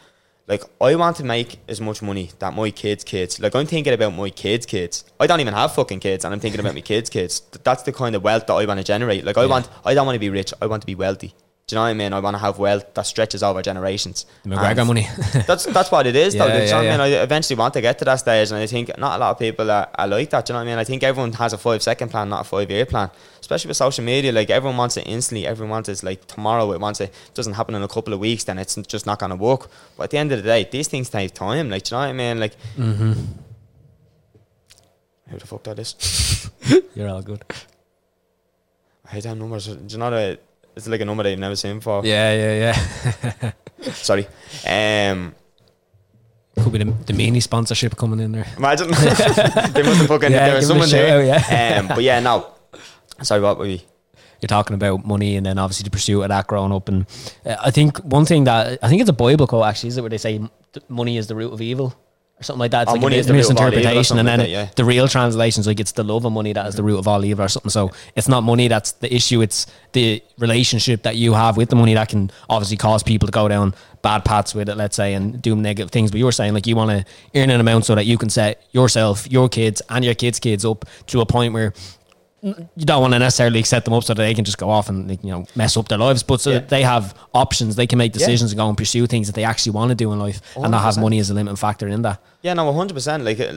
like I want to make as much money that my kids' kids. Like I'm thinking about my kids' kids. I don't even have fucking kids, and I'm thinking about my kids' kids. That's the kind of wealth that I want to generate. Like I Yeah. want, I don't want to be rich. I want to be wealthy. Do you know what I mean? I want to have wealth that stretches over generations. The McGregor And- money. that's that's what it is. though. Yeah, Do you know yeah, what I mean? I eventually want to get to that stage, and I think not a lot of people are, are like that. Do you know what I mean? I think everyone has a five second plan, not a five year plan. Especially with social media, like everyone wants it instantly. Everyone wants it like tomorrow. It wants it. it doesn't happen in a couple of weeks, then it's just not gonna work. But at the end of the day, these things take time. Like, do you know what I mean? Like, mm-hmm. who the fuck that is? You're all good. I hate them numbers. Do you know that it's like a number that you've never seen before? Yeah, yeah, yeah. Sorry. Um. Could be the, the Meanies sponsorship coming in there. Imagine they must have fucking Yeah, there was give 'em a someone there. out, yeah. Um, but yeah, no. Sorry, what were we? You're talking about money and then obviously the pursuit of that growing up. And uh, I think one thing that I think it's a Bible quote actually, is it where they say money is the root of evil or something like that? It's Oh, like money a is the root of all evil or misinterpretation. And then like that, yeah. the real translation is like it's the love of money that is the root of all evil or something. So it's not money that's the issue. It's the relationship that you have with the money that can obviously cause people to go down bad paths with it, let's say, and do negative things. But you were saying like you want to earn an amount so that you can set yourself, your kids, and your kids' kids up to a point where you don't want to necessarily set them up so that they can just go off and you know mess up their lives, but so Yeah. that they have options, they can make Yeah. decisions and go and pursue things that they actually want to do in life, and not have money as a limiting factor in that. Yeah, no, one hundred percent. Like uh,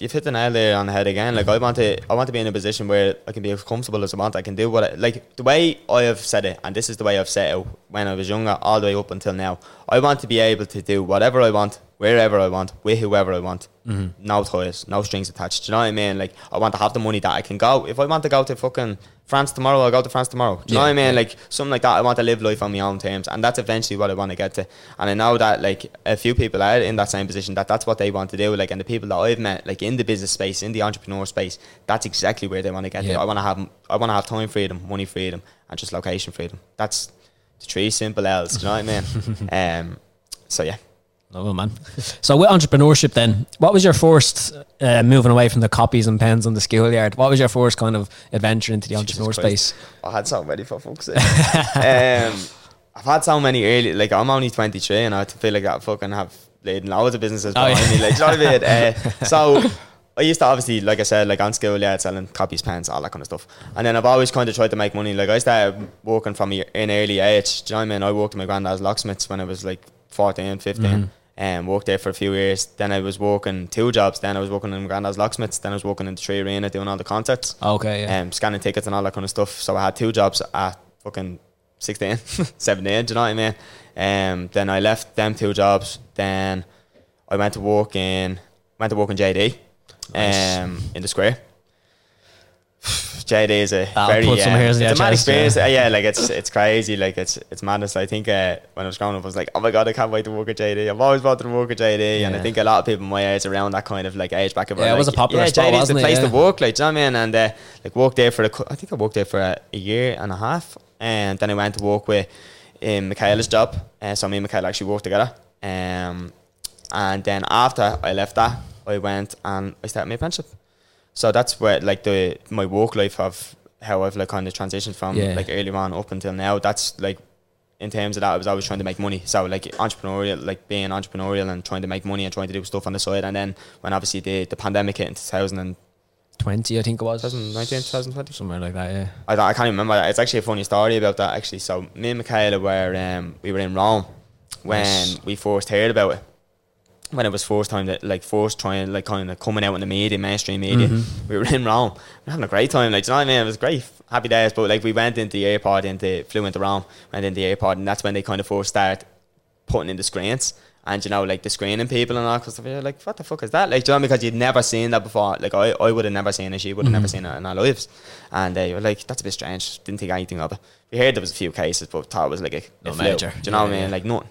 you've hit the nail there on the head again. Like I want to, I want to be in a position where I can be as comfortable as I want. I can do what, I, like the way I have said it, and this is the way I've said it when I was younger, all the way up until now. I want to be able to do whatever I want, wherever I want, with whoever I want. No ties, no strings attached. Do you know what I mean? Like I want to have the money that I can go. If I want to go to fucking France tomorrow, I'll go to France tomorrow. Do you know what I mean? yeah. Like something like that. I want to live life on my own terms, and that's eventually what I want to get to. And I know that like a few people are in that same position that that's what they want to do. Like, and the people that I've met, like in the business space, in the entrepreneur space, that's exactly where they want to get Yeah. to. I want to have, I want to have time freedom, money freedom, and just location freedom. That's the three simple L's. Do you know what I mean? Um. So yeah. Oh man. So with entrepreneurship, then, what was your first uh, moving away from the copies and pens on the schoolyard? What was your first kind of adventure into the entrepreneur Christ. space? I had so many for fuck's sake. um, I've had so many early. Like I'm only 23, and I feel like I fucking have laid loads of businesses Oh, behind yeah. me. Like, you know what I mean? Uh, so I used to obviously, like I said, like on school, yeah, selling copies, pens, all that kind of stuff. And then I've always kind of tried to make money. Like I started working from an early age. Do you know what I mean? I worked at my granddad's locksmiths when I was like 14, 15. Mm-hmm. And worked there for a few years. Then I was working two jobs. Then I was working in my granddad's locksmiths. Then I was working in the 3Arena doing all the concerts Okay, yeah. um, scanning tickets and all that kind of stuff. So I had two jobs at fucking 16, 17, do you know what I mean? Um, then I left them two jobs. Then I went to work in went to work in JD Nice. um, in the square. JD is a That'll very put some uh, hairs it's a mad chest, experience. yeah. Uh, yeah, like it's it's crazy. Like it's it's madness. I think uh, when I was growing up, I was like, oh my god, I can't wait to work at JD. I've always wanted to work at JD, and I think a lot of people my age around that kind of like age back. Yeah, it was a popular yeah, spot, JD's the place Yeah. to work. Like, do you know what I mean? And uh, like worked there for a, I think I worked there for a, a year and a half, and then I went to work with in Michaela's job. Uh, so me and Michaela actually worked together. Um, and then after I left that, I went and I started my apprenticeship. So that's where like the my work life have how I've like kind of transitioned from Yeah. like earlier on up until now. That's like in terms of that, I was always trying to make money. So like entrepreneurial, like being entrepreneurial and trying to make money and trying to do stuff on the side. And then when obviously the, the pandemic hit in 2020, I think it was. 2019, 2020, Somewhere like that, yeah. I, I can't even remember that. It's actually a funny story about that actually. So me and Michaela were um, we were in Rome when Nice. we first heard about it. When it was first time that like first trying like kind of coming out in the media, mainstream media, Mm-hmm. we were in Rome. We were having a great time. Like, do you know what I mean? It was great, happy days. But like we went into the airport, into flew into Rome, went into the airport, and that's when they kind of first start putting in the screens. And you know, like the screening people and all, because you're like, what the fuck is that? Like, do you know, because you'd never seen that before. Like, I, I would have never seen it. She would have never seen it in our lives. And uh, were like, that's a bit strange. Didn't think anything of it. We heard there was a few cases, but thought it was like a, No a flu. major. Do you know what I mean? yeah. Like nothing.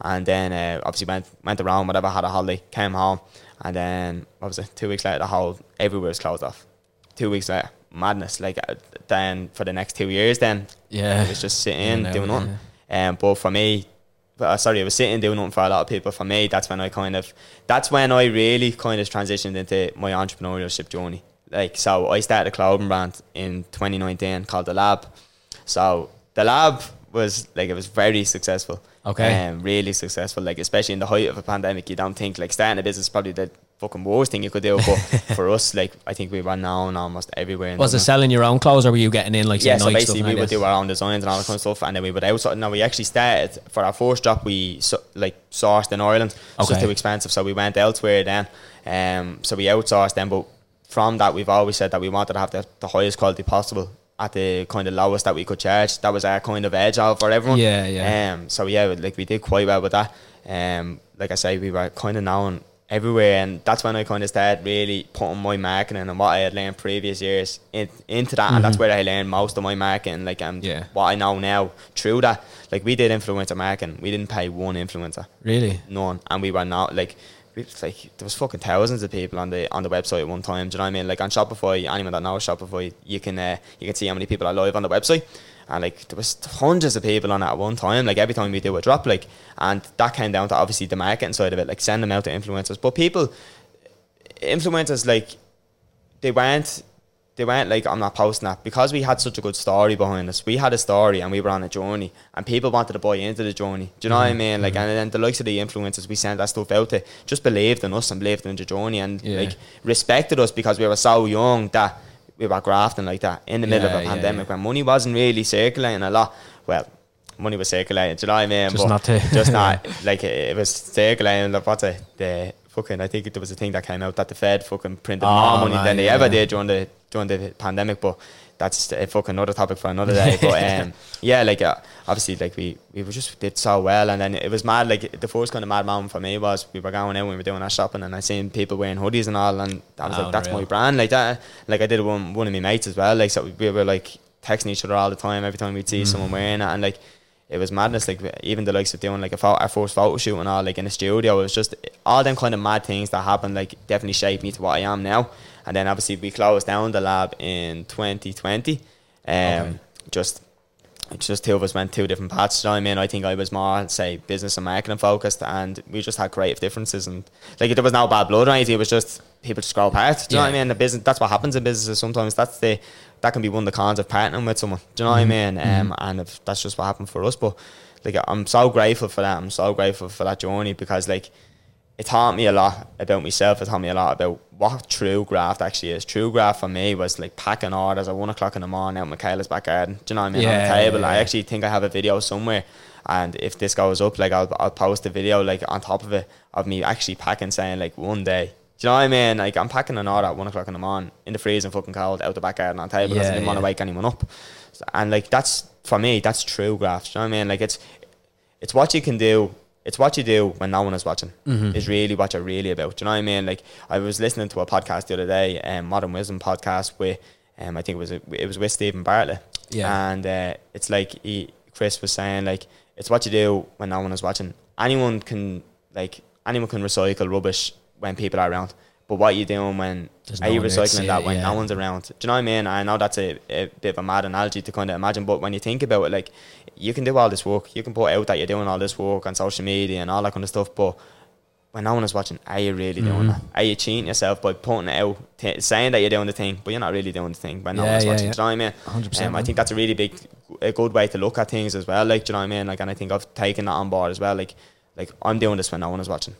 And then uh, obviously went went around, whatever, had a holiday, came home, and then what was it? Two weeks later, the whole everywhere was closed off. Two weeks later, madness. Like uh, then for the next two years, then Yeah. it was just sitting, Yeah, doing yeah. nothing. Um, but for me, but, uh, sorry, I was sitting doing nothing for a lot of people. For me, that's when I kind of, that's when I really kind of transitioned into my entrepreneurship journey. Like, so I started a clothing brand in 2019 called The Lab. So The Lab was like, it was very successful. Okay. Um, really successful. Like, especially in the height of a pandemic, you don't think like starting a business is probably the fucking worst thing you could do. But for us, like, I think we were known almost everywhere. in Was it selling your own clothes or were you getting in like Yeah, so basically stuff we and would do our own designs and all that kind of stuff, and then we would outsource. Now we actually started for our first drop. We so, like sourced in Ireland. It was just Okay. too expensive, so we went elsewhere then. Um, so we outsourced them, but from that we've always said that we wanted to have the, the highest quality possible at the kind of lowest that we could charge. That was our kind of edge out for everyone. Yeah, yeah. Um, so yeah, like we did quite well with that. Um, like I say, we were kind of known everywhere, and that's when I kind of started really putting my marketing and what I had learned previous years in, into that, and that's where I learned most of my marketing. Like um, Mm-hmm. Yeah. what I know now through that. Like we did influencer marketing, we didn't pay one influencer, Really? none, and we were not like. It's Like there was fucking thousands of people on the on the website at one time. Do you know what I mean? Like on Shopify, anyone that knows Shopify, you can uh, you can see how many people are live on the website, and like there was hundreds of people on it at one time. Like every time we do a drop, like, and that came down to obviously the marketing side of it, like send them out to influencers. But people, influencers, like they weren't they weren't like I'm not posting that because we had such a good story behind us. We had a story and we were on a journey, and people wanted to buy into the journey. Do you know what I Mm-hmm. mean? Like, and then the likes of the influencers we sent that stuff out to just believed in us and believed in the journey and Yeah. like respected us because we were so young that we were grafting like that in the middle Yeah, of a yeah, pandemic when money wasn't really circulating a lot. Well. Money was circulating, do you know what I mean? Just But not to- just not like it was circulating. Like what's it? The fucking I think there was a thing that came out that the Fed fucking printed Oh, more money man, than they yeah. ever did during the during the pandemic. But that's a fucking another topic for another day. But um, yeah, like uh, obviously, like we we were just did so well, and then it was mad. Like the first kind of mad moment for me was we were going out, we were doing our shopping, and I seen people wearing hoodies and all, and I was Oh, like, that's my brand. Like that, like I did one one of my mates as well. Like so we were like texting each other all the time every time we'd see someone wearing it, and like. It was madness, like even the likes of doing like a photo, our first photo shoot and all, like in the studio. It was just all them kind of mad things that happened, like definitely shaped me to what I am now. And then obviously we closed down the lab in 2020. Um, Okay. just it's just two of us went two different paths. You know what I mean? I think I was more say business and marketing focused, and we just had creative differences. And like there was no bad blood or anything. It was just people just grow apart. Do you know what I mean? The business that's what happens in businesses sometimes. That's the that can be one of the cons of partnering with someone. Do you know what I mean? Um, and if that's just what happened for us. But like I'm so grateful for that. I'm so grateful for that journey because like it taught me a lot about myself. It taught me a lot about what true graft actually is. True graft for me was like packing orders at one o'clock in the morning out in Michaela's back garden. Do you know what I mean? on Yeah, the table. yeah, I actually think I have a video somewhere. And if this goes up, like I'll, I'll post a video like on top of it of me actually packing, saying like one day. Do you know what I mean? Like I'm packing an order at one o'clock in the morning in the freezing fucking cold out the back garden on table because I didn't want to wake anyone up. And like that's for me, that's true graft. Do you know what I mean? Like it's it's what you can do. It's what you do when no one is watching. Mm-hmm. Is really what you're really about. Do you know what I mean? Like I was listening to a podcast the other day, um, Modern Wisdom podcast, with um, I think it was it was with Stephen Bartlett. Yeah. And uh, it's like he, Chris was saying, like it's what you do when no one is watching. Anyone can like anyone can recycle rubbish when people are around. But what are you doing when There's are no you one there to recycling see that it, when yeah. no one's around? Do you know what I mean? I know that's a, a bit of a mad analogy to kind of imagine, but when you think about it, like you can do all this work, you can put out that you're doing all this work on social media and all that kind of stuff, but when no one is watching, are you really Mm-hmm. doing that? Are you cheating yourself by putting it out, t- saying that you're doing the thing, but you're not really doing the thing when no Yeah, one's yeah, watching? yeah. Do you know what I mean? 100%, Um, I think that's a really big, a good way to look at things as well. Like, do you know what I mean? Like, and I think I've taken that on board as well. Like, like I'm doing this when no one is watching.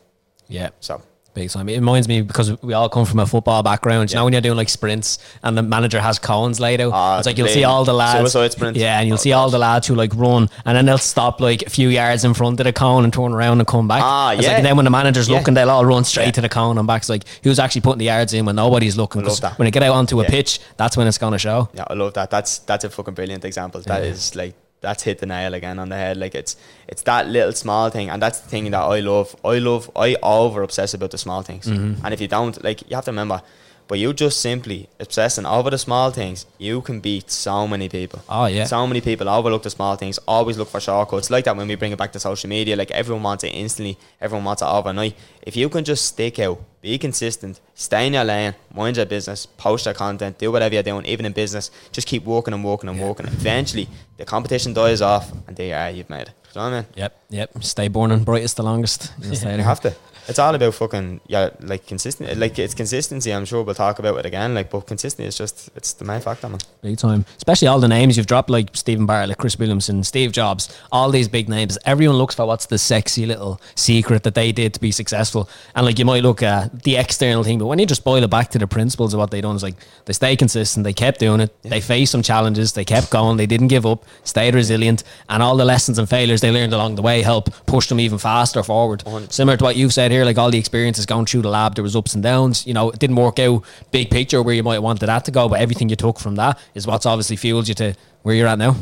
Yeah. So Big time. It reminds me because we all come from a football background. You Yeah. know when you're doing like sprints and the manager has cones laid out. Ah, it's like you'll see all the lads. suicide sprint. Yeah, and you'll Oh, see all the lads who like run and then they'll stop like a few yards in front of the cone and turn around and come back. Ah, It's like, yeah. and then when the manager's Yeah. looking, they'll all run straight Yeah. to the cone and back. It's like who's actually putting the yards in when nobody's looking. I love 'Cause that. when they get out onto a pitch, that's when it's gonna show. yeah, I love that. That's that's a fucking brilliant example. That is like that's hit the nail again on the head. Like it's it's that little small thing, and that's the thing that I love. I love. I over obsess about the small things, Mm-hmm. and if you don't, like you have to remember. But you just simply obsessing over the small things, you can beat so many people. Oh, yeah. So many people overlook the small things, always look for shortcuts. Like that when we bring it back to social media, like everyone wants it instantly, everyone wants it overnight. If you can just stick out, be consistent, stay in your lane, mind your business, post your content, do whatever you're doing, even in business, just keep walking and walking and walking. Eventually, the competition dies off, and there you are, you've made it. You know what I mean? Yep, yep. Stay born and brightest the longest. You have to. It's all about fucking yeah, like consistent. Like it's consistency. I'm sure we'll talk about it again. Like, but consistency is just it's the main factor, man. Big time. Especially all the names you've dropped, like Stephen like Chris Williamson, Steve Jobs, all these big names. Everyone looks for what's the sexy little secret that they did to be successful. And like you might look at the external thing, but when you just boil it back to the principles of what they done, it's like they stay consistent, they kept doing it, they faced some challenges, they kept going, they didn't give up, stayed resilient, and all the lessons and failures they learned along the way help push them even faster forward. Similar to what you've said here, like all the experiences going through the lab, there was ups and downs. You know, it didn't work out big picture where you might have wanted that to go, but everything you took from that is what's obviously fueled you to where you're at now.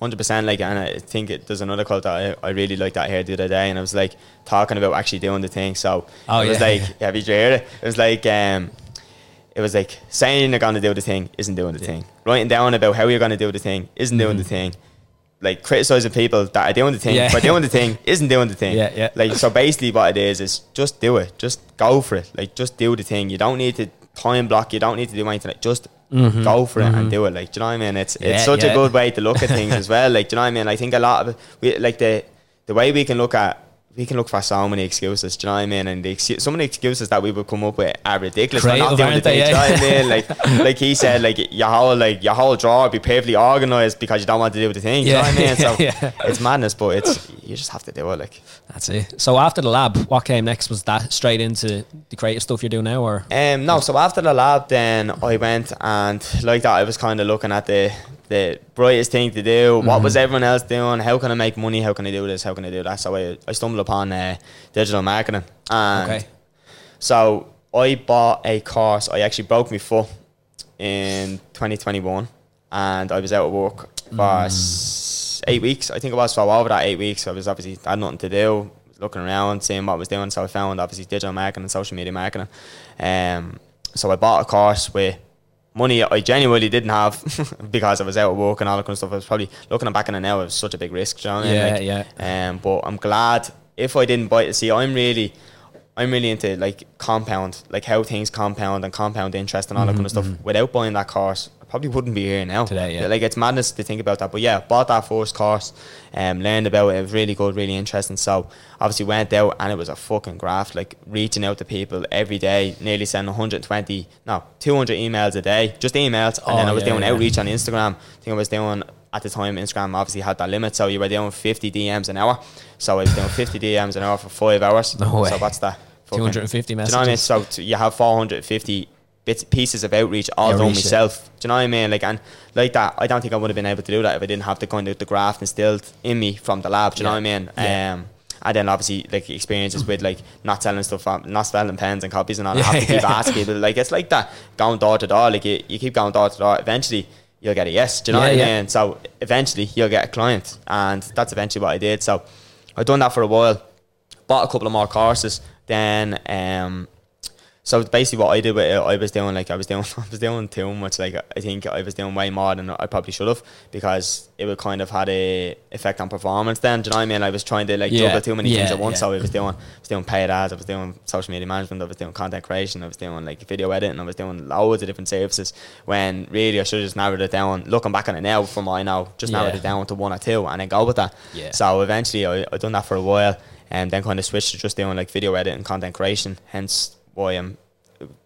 Hundred percent, like, and I think it, there's another quote that I, I really liked that I heard the other day, and I was like talking about actually doing the thing. So Oh, it was yeah. like, yeah, did you hear it? It was like, um, it was like saying you're gonna do the thing isn't doing the thing. Writing down about how you're gonna do the thing isn't doing the thing. Like criticizing people that are doing the thing Mm-hmm. Yeah. but doing the thing isn't doing the thing. Yeah, yeah. Like so, basically, what it is is just do it. Just go for it. Like just do the thing. You don't need to time block. You don't need to do anything. Like, just go for it and do it. Like, do you know what I mean? It's Mm-hmm. Yeah, it's such yeah. a good way to look at things as well. Like, do you know what I mean? I think a lot of we like the the way we can look at we can look for so many excuses. Do you know what I mean? And the excu- some of the excuses that we would come up with are ridiculous. We're not the they? thing. Do you know what I mean? Like like he said, like your whole like your whole drawer would be perfectly organised because you don't want to do the thing. You know what I mean? So Yeah. it's madness, but it's you just have to do it. Like. That's it. So after the lab, what came next? Was that straight into the creative stuff you're doing now, or Um, no, so after the lab, then I went and like that, I was kind of looking at the the brightest thing to do. What was everyone else doing? How can I make money? How can I do this? How can I do that? So I, I stumbled upon uh, digital marketing, and okay? so I bought a course. I actually broke my foot in 2021, and I was out of work for s- eight weeks. I think it was for over that eight weeks. I was obviously I had nothing to do, looking around, seeing what I was doing. So I found obviously digital marketing and social media marketing. Um, so I bought a course with money I genuinely didn't have because I was out of work and all that kind of stuff. I was probably looking back on it now. It was such a big risk. You know I mean? Yeah, um, but I'm glad if I didn't buy it. See, I'm really, I'm really into like compound, like how things compound and compound interest and all that kind of stuff. Without buying that course, probably wouldn't be here now. Today, yeah. Like it's madness to think about that. But yeah, bought that first course, um, learned about it. It was really good, really interesting. So obviously went out and it was a fucking graft. Like reaching out to people every day, nearly sending 120, no, 200 emails a day, just emails. And then Oh, I was yeah, doing yeah. outreach on Instagram. I think I was doing at the time Instagram obviously had that limit, so you were doing 50 DMs an hour. So I was doing 50 DMs an hour for five hours. No way. So what's that? Fucking- 250 Do you know I mean? messages. So you have 450 bits pieces of outreach all done yeah. myself. Do you know what I mean? Like and like that, I don't think I would have been able to do that if I didn't have the kind of the graft instilled in me from the lab. Do you know what I mean? Yeah. Um, and then obviously like experiences with like not selling stuff, not selling pens and copies and all. I Yeah, have to keep asking people. Like it's like that going door to door. Like you, you keep going door to door. Eventually. You'll get a yes. Do you know Yeah, what I yeah. mean? So eventually you'll get a client, and that's eventually what I did. So I've done that for a while. Bought a couple of more courses. Then um, So basically, what I did with it, I was doing like I was doing, I was doing too much. Like I think I was doing way more than I probably should have because it would kind of had a effect on performance. Then, do you know what I mean? I was trying to like Yeah. juggle too many things at once. yeah. So I was doing, I was doing paid ads, I was doing social media management, I was doing content creation, I was doing like video editing, I was doing loads of different services. When really I should have just narrowed it down. Looking back on it now, from what I know, just narrowed it down to one or two, and then go with that. Yeah. So eventually, I I done that for a while, and then kind of switched to just doing like video editing, and content creation. Hence why I'm.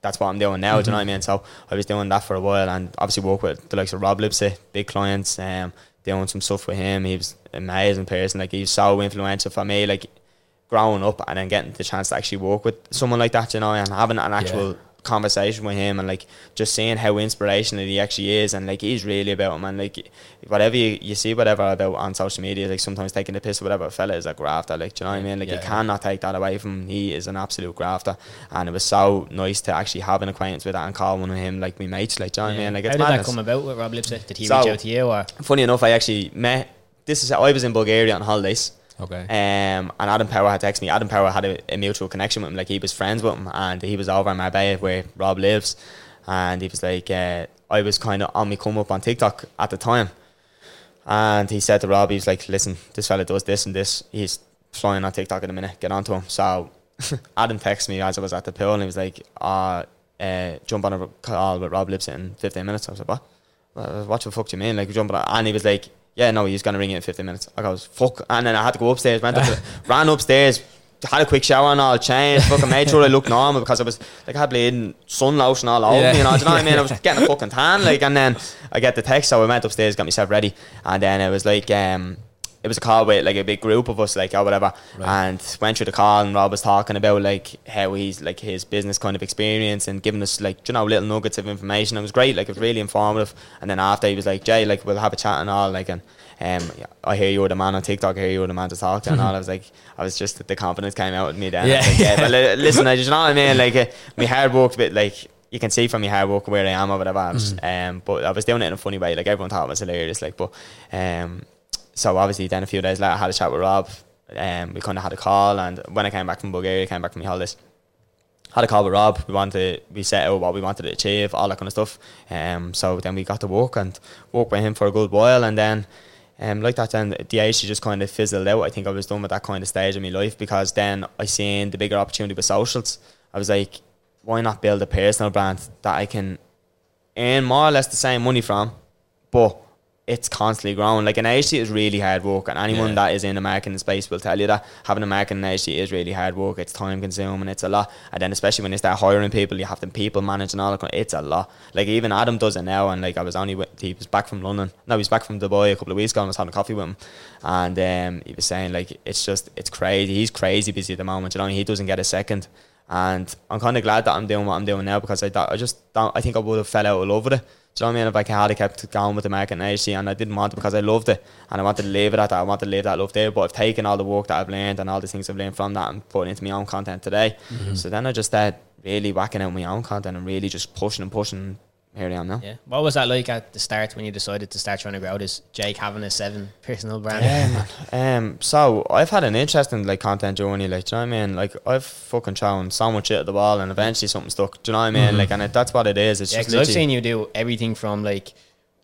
That's what I'm doing now. Do you know what I mean? So I was doing that for a while, and obviously work with the likes of Rob Lipsett, big clients. Um, doing some stuff with him. He was an amazing person. Like he's so influential for me. Like growing up and then getting the chance to actually work with someone like that, you know, and having an actual conversation with him and like just seeing how inspirational he actually is and like he's really about him and like whatever you, you see whatever about on social media like sometimes taking the piss or whatever fella is a grafter like do you know what I mean like Yeah, you yeah. cannot take that away from him he is an absolute grafter and it was so nice to actually have an acquaintance with that and call one of him like me mates like do you know what I mean like How did that come about with Rob Lipsett? Did he So- reach out to you or? funny enough I actually met this is I was in Bulgaria on holidays Okay. um, and Adam Power had texted me. Adam Power had a, a mutual connection with him, like he was friends with him, and he was over in Marbella where Rob lives, and he was like, uh, I was kind of on me come up on TikTok at the time, and he said to Rob, he was like, listen, this fella does this and this. He's flying on TikTok in a minute. Get onto him. So Adam texted me as I was at the pool, and he was like, uh, uh, jump on a call with Rob Lipsett in 15 minutes. I was like, what? What the fuck do you mean? Like jump on, and he was like, yeah, no, he's gonna ring you in 15 minutes. I goes, fuck, and then I had to go upstairs. Went up, to, ran upstairs, had a quick shower and all, changed, fucking made sure I looked normal because I was like I had bleeding sun lotion all over Yeah. me. You know, do you know what I mean? I was getting a fucking tan, like, and then I get the text, so I went upstairs, got myself ready, and then it was like, um. It was a call with like a big group of us, like or whatever, and went through the call. And Rob was talking about like how he's like his business kind of experience and giving us like you know little nuggets of information. It was great, like it was really informative. And then after he was like, Jay, like we'll have a chat and all, like and um, I hear you were the man on TikTok. I hear you were the man to talk to, and all. I was like, I was just the confidence came out of me then. Yeah. like, yeah, but listen, I just you know what I mean. Like uh, my hard work, bit like you can see from my hard work where I am or whatever. Was, Um, but I was doing it in a funny way. Like everyone thought it was hilarious. Like, but um, so obviously then a few days later, I had a chat with Rob. Um, we kind of had a call, and when I came back from Bulgaria, came back from my holidays had a call with Rob. We wanted we set out what we wanted to achieve, all that kind of stuff. Um, so then we got to work and work with him for a good while, and then. Um, like that, then the age just kind of fizzled out. I think I was done with that kind of stage of my life because then I seen the bigger opportunity with socials. I was like, why not build a personal brand that I can earn more or less the same money from, but it's constantly growing. Like an agency is really hard work, and anyone Yeah. that is in the marketing space will tell you that having a marketing agency is really hard work. It's time consuming, it's a lot, and then especially when you start hiring people, you have to people manage and all that. kind- It's a lot. Like even Adam does it now, and like I was only with, he was back from London. No, he was back from Dubai a couple of weeks ago, and I was having coffee with him, and um, he was saying like it's just it's crazy. He's crazy busy at the moment. You know, he doesn't get a second. And I'm kind of glad that I'm doing what I'm doing now because I I just don't, I think I would have fell out of love with it. Do you know what I mean? If I had kept going with the marketing agency and I didn't want it because I loved it and I wanted to live it at that, I wanted to live that love there. But I've taken all the work that I've learned and all the things I've learned from that and put it into my own content today. Mm-hmm. So then I just started really whacking out my own content and really just pushing and pushing. Here I am now. Yeah. What was that like at the start when you decided to start trying to grow this Jake having a seven personal brand? Yeah, man. Um, so I've had an interesting like content journey, like do you know what I mean? Like I've fucking thrown so much shit at the wall, and eventually something stuck. Do you know what I mean? Like, and it, that's what it is. It's Yeah, just because I've literally- seen you do everything from like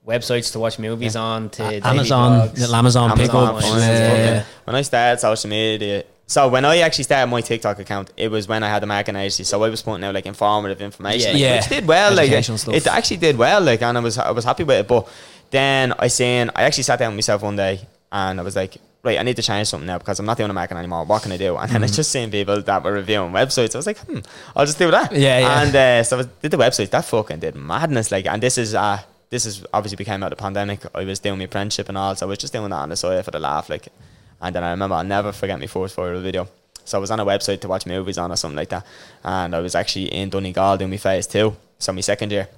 websites to watch movies on to daily Amazon, blogs. little Amazon, Amazon pickups. points and Yeah, stuff, yeah. yeah. When I started social media, so when I actually started my TikTok account, it was when I had the marketing agency. So I was putting out like informative information, like, Yeah. which did well. Like Educational stuff. it actually did well. Like and I was I was happy with it. But then I seen I actually sat down with myself one day and I was like. Right, I need to change something now because I'm not doing a marketing anymore. What can I do? And then I just seen people that were reviewing websites. I was like, hmm, I'll just do that. Yeah, yeah. And uh, so I did the website. That fucking did madness. Like, and this is uh, this is obviously became out of the pandemic. I was doing my apprenticeship and all, so I was just doing that on the side for the laugh. Like, and then I remember I'll never forget my first viral video. So I was on a website to watch movies on or something like that, and I was actually in Donegal doing my phase two, so my second year,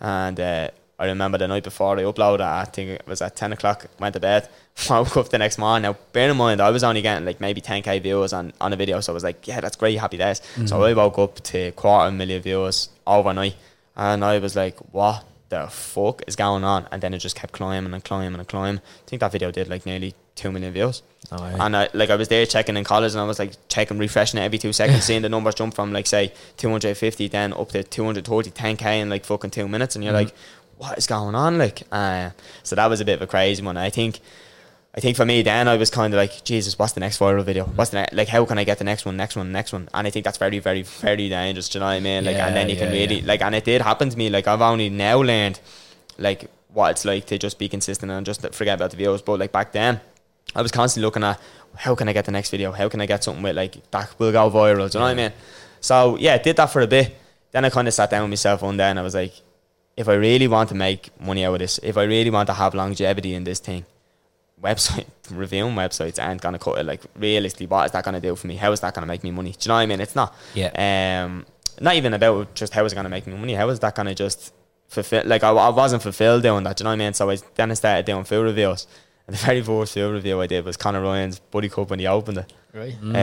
and. Uh, I remember the night before I uploaded, I think it was at 10 o'clock, went to bed, woke up the next morning. Now, bear in mind, I was only getting like maybe 10k views on, on a video, so I was like, yeah, that's great, happy days. So I woke up to quarter million views overnight, and I was like, what the fuck is going on? And then it just kept climbing and climbing and climbing. I think that video did like nearly 2 million views. Oh, yeah. And I, like I was there checking in college, and I was like checking, refreshing it every two seconds, seeing the numbers jump from like say 250, then up to 230, 10k in like fucking two minutes, and you're Mm-hmm. like, what is going on? Like, uh, so that was a bit of a crazy one. I think. I think for me then I was kind of like Jesus what's the next viral video? What's the ne- like how can I get the next one next one next one? And I think that's very very very dangerous do you know what I mean? Like and then you Yeah, can really yeah. like and it did happen to me like I've only now learned like what it's like to just be consistent and just forget about the videos but like back then I was constantly looking at how can I get the next video? How can I get something with like that will go viral do you know what I mean? So yeah I did that for a bit. Then I kind of sat down with myself one day and I was like if I really want to make money out of this if I really want to have longevity in this thing website reviewing websites aren't gonna cut it. Like realistically, what is that gonna do for me? How is that gonna make me money? Do you know what I mean? It's not. Yeah. Um, not even about just how is it gonna make me money. How is that gonna just fulfill? Like I, I wasn't fulfilled doing that. Do you know what I mean? So I then I started doing food reviews. And the very first food review I did was Conor Ryan's Buddy Cup when he opened it. Right. Um, Did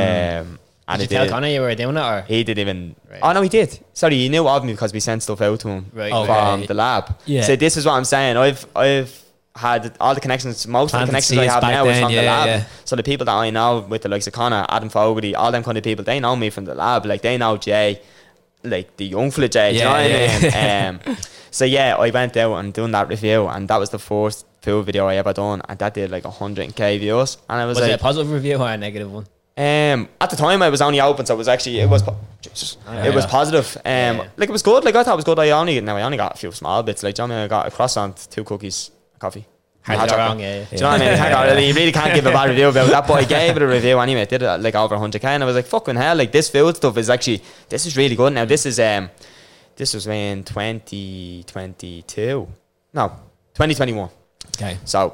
and you it tell did. Connor you were doing it, or He didn't even. Right. Oh no, he did. Sorry, he knew of me because we sent stuff out to him Right, from right. the lab. Yeah. So this is what I'm saying. I've I've had all the connections. Most of the connections I have now is then, from the lab. yeah. So the people that I know with the likes of Connor, Adam Fogarty, all them kind of people, they know me from the lab. Like they know Jay, like the young fella Jay. do you know Yeah, what. I mean? um, so yeah, I went out and done that review, and that was the first food video I ever done, and that did like 100k views, and I was, was like, it a positive review or a negative one? um, at the time I was only open, so it was actually it was po- Jesus, yeah. it was positive. Um, Yeah. like it was good. Like I thought it was good. I only now I only got a few small bits. Like do you know what I got a croissant, two cookies, coffee. Hot chocolate. wrong, yeah, yeah. Do you know what I mean? You, can't go- you really can't give a bad review about that. boy gave it a review anyway. It did it like over 100k, and I was like, fucking hell! Like this food stuff is actually this is really good. Now this is um, this was in 2022. No, 2021. Okay. So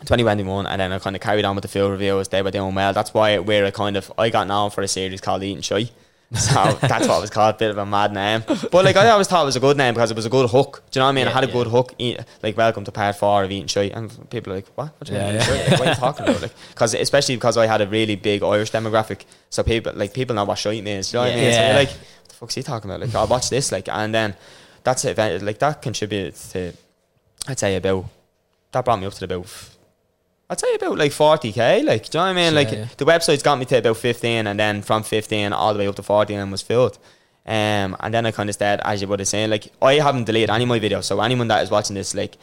2021 and then I kind of carried on with the field reviews they were doing well that's why where I kind of I got known for a series called Eating Shite so that's what it was called bit of a mad name. But like I always thought it was a good name because it was a good hook. Do you know what I mean? Yeah, I had a yeah. good hook. Eat, like welcome to part 4 of Eating Shite and people are like what, what do you Yeah, mean yeah. Like, what are you talking about? Like because especially because I had a really big Irish demographic. So people like people know what shite means. Do you know what I mean? So like what the fuck's he talking about? Like I'll watch this like and then that's it like that contributed to I'd say about that brought me up to about I'd say about like 40k like do you know what I mean? Yeah, like yeah. the website's got me to about 15 and then from 15 all the way up to 40 and was filled. Um, and then I kind of started as you would have saying like I haven't deleted any of my videos so anyone that is watching this like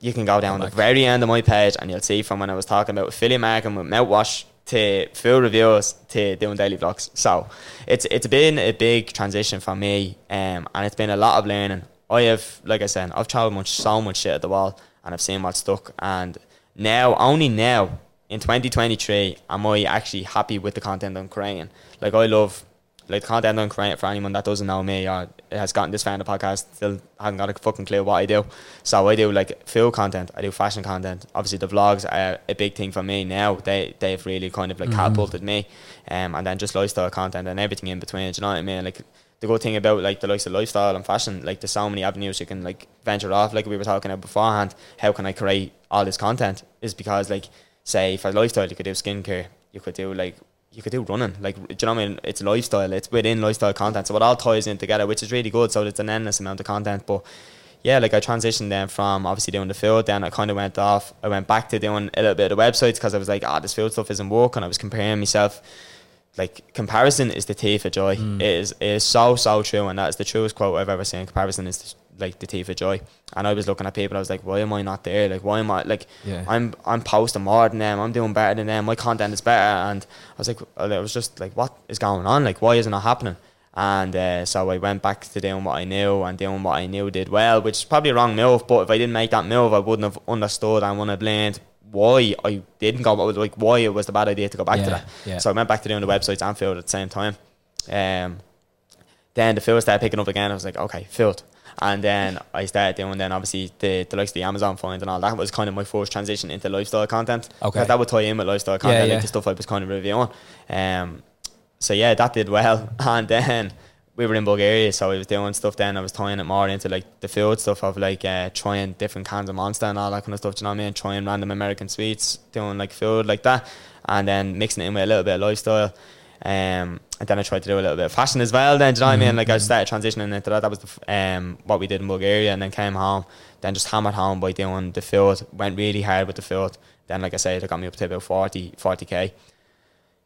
you can go down the very end of my page and you'll see from when I was talking about affiliate marketing with mouthwash to full reviews to doing daily vlogs. So it's it's been a big transition for me um, and it's been a lot of learning. I have like I said I've tried much so much shit at the wall and I've seen what's stuck and now only now in 2023 am I actually happy with the content I'm creating. Like I love like the content I'm creating for anyone that doesn't know me or has gotten this far in the podcast still haven't got a fucking clue what I do. So I do like food content. I do fashion content. Obviously the vlogs are a big thing for me now. They they've really kind of like catapulted me um, and then just lifestyle content and everything in between do you know what I mean? Like the good thing about like the likes of lifestyle and fashion, like there's so many avenues you can like venture off. Like we were talking about beforehand, how can I create all this content? Is because like say for lifestyle you could do skincare, you could do like you could do running. Like do you know what I mean? It's lifestyle. It's within lifestyle content, so it all ties in together, which is really good. So it's an endless amount of content, but. Yeah, like I transitioned then from obviously doing the field, then I kind of went off. I went back to doing a little bit of websites because I was like, ah, this field stuff isn't working. I was comparing myself like comparison is the thief of joy. It is it is so so true, and that is the truest quote I've ever seen. Comparison is the, like the thief of joy. And I was looking at people, I was like, why am I not there? Like, why am I like? Yeah. I'm I'm posting more than them. I'm doing better than them. My content is better, and I was like, I was just like, what is going on? Like, why isn't it happening? And uh, so I went back to doing what I knew and doing what I knew did well, which is probably a wrong move. But if I didn't make that move, I wouldn't have understood and wouldn't have blamed why I didn't go. Like why it was the bad idea to go back to that. yeah. So I went back to doing the websites and field at the same time. Um, then the field started picking up again. I was like, okay, field. And then I started doing then obviously the, the likes of the Amazon find and all that was kind of my first transition into lifestyle content. Okay. that would tie in with lifestyle content, yeah. like the stuff I was kind of reviewing. Um, so yeah, that did well. And then we were in Bulgaria, so I was doing stuff then. I was tying it more into like the field stuff of like uh, trying different kinds of Monster and all that kind of stuff. Do you know what I mean? Trying random American sweets, doing like food like that, and then mixing it in with a little bit of lifestyle. Um, and then I tried to do a little bit of fashion as well. Then, do you know what I mean? Like I started transitioning into that. That was the, um, what we did in Bulgaria, and then came home. Then just hammered home by doing the field. Went really hard with the field. Then, like I said, it got me up to about 40, 40k.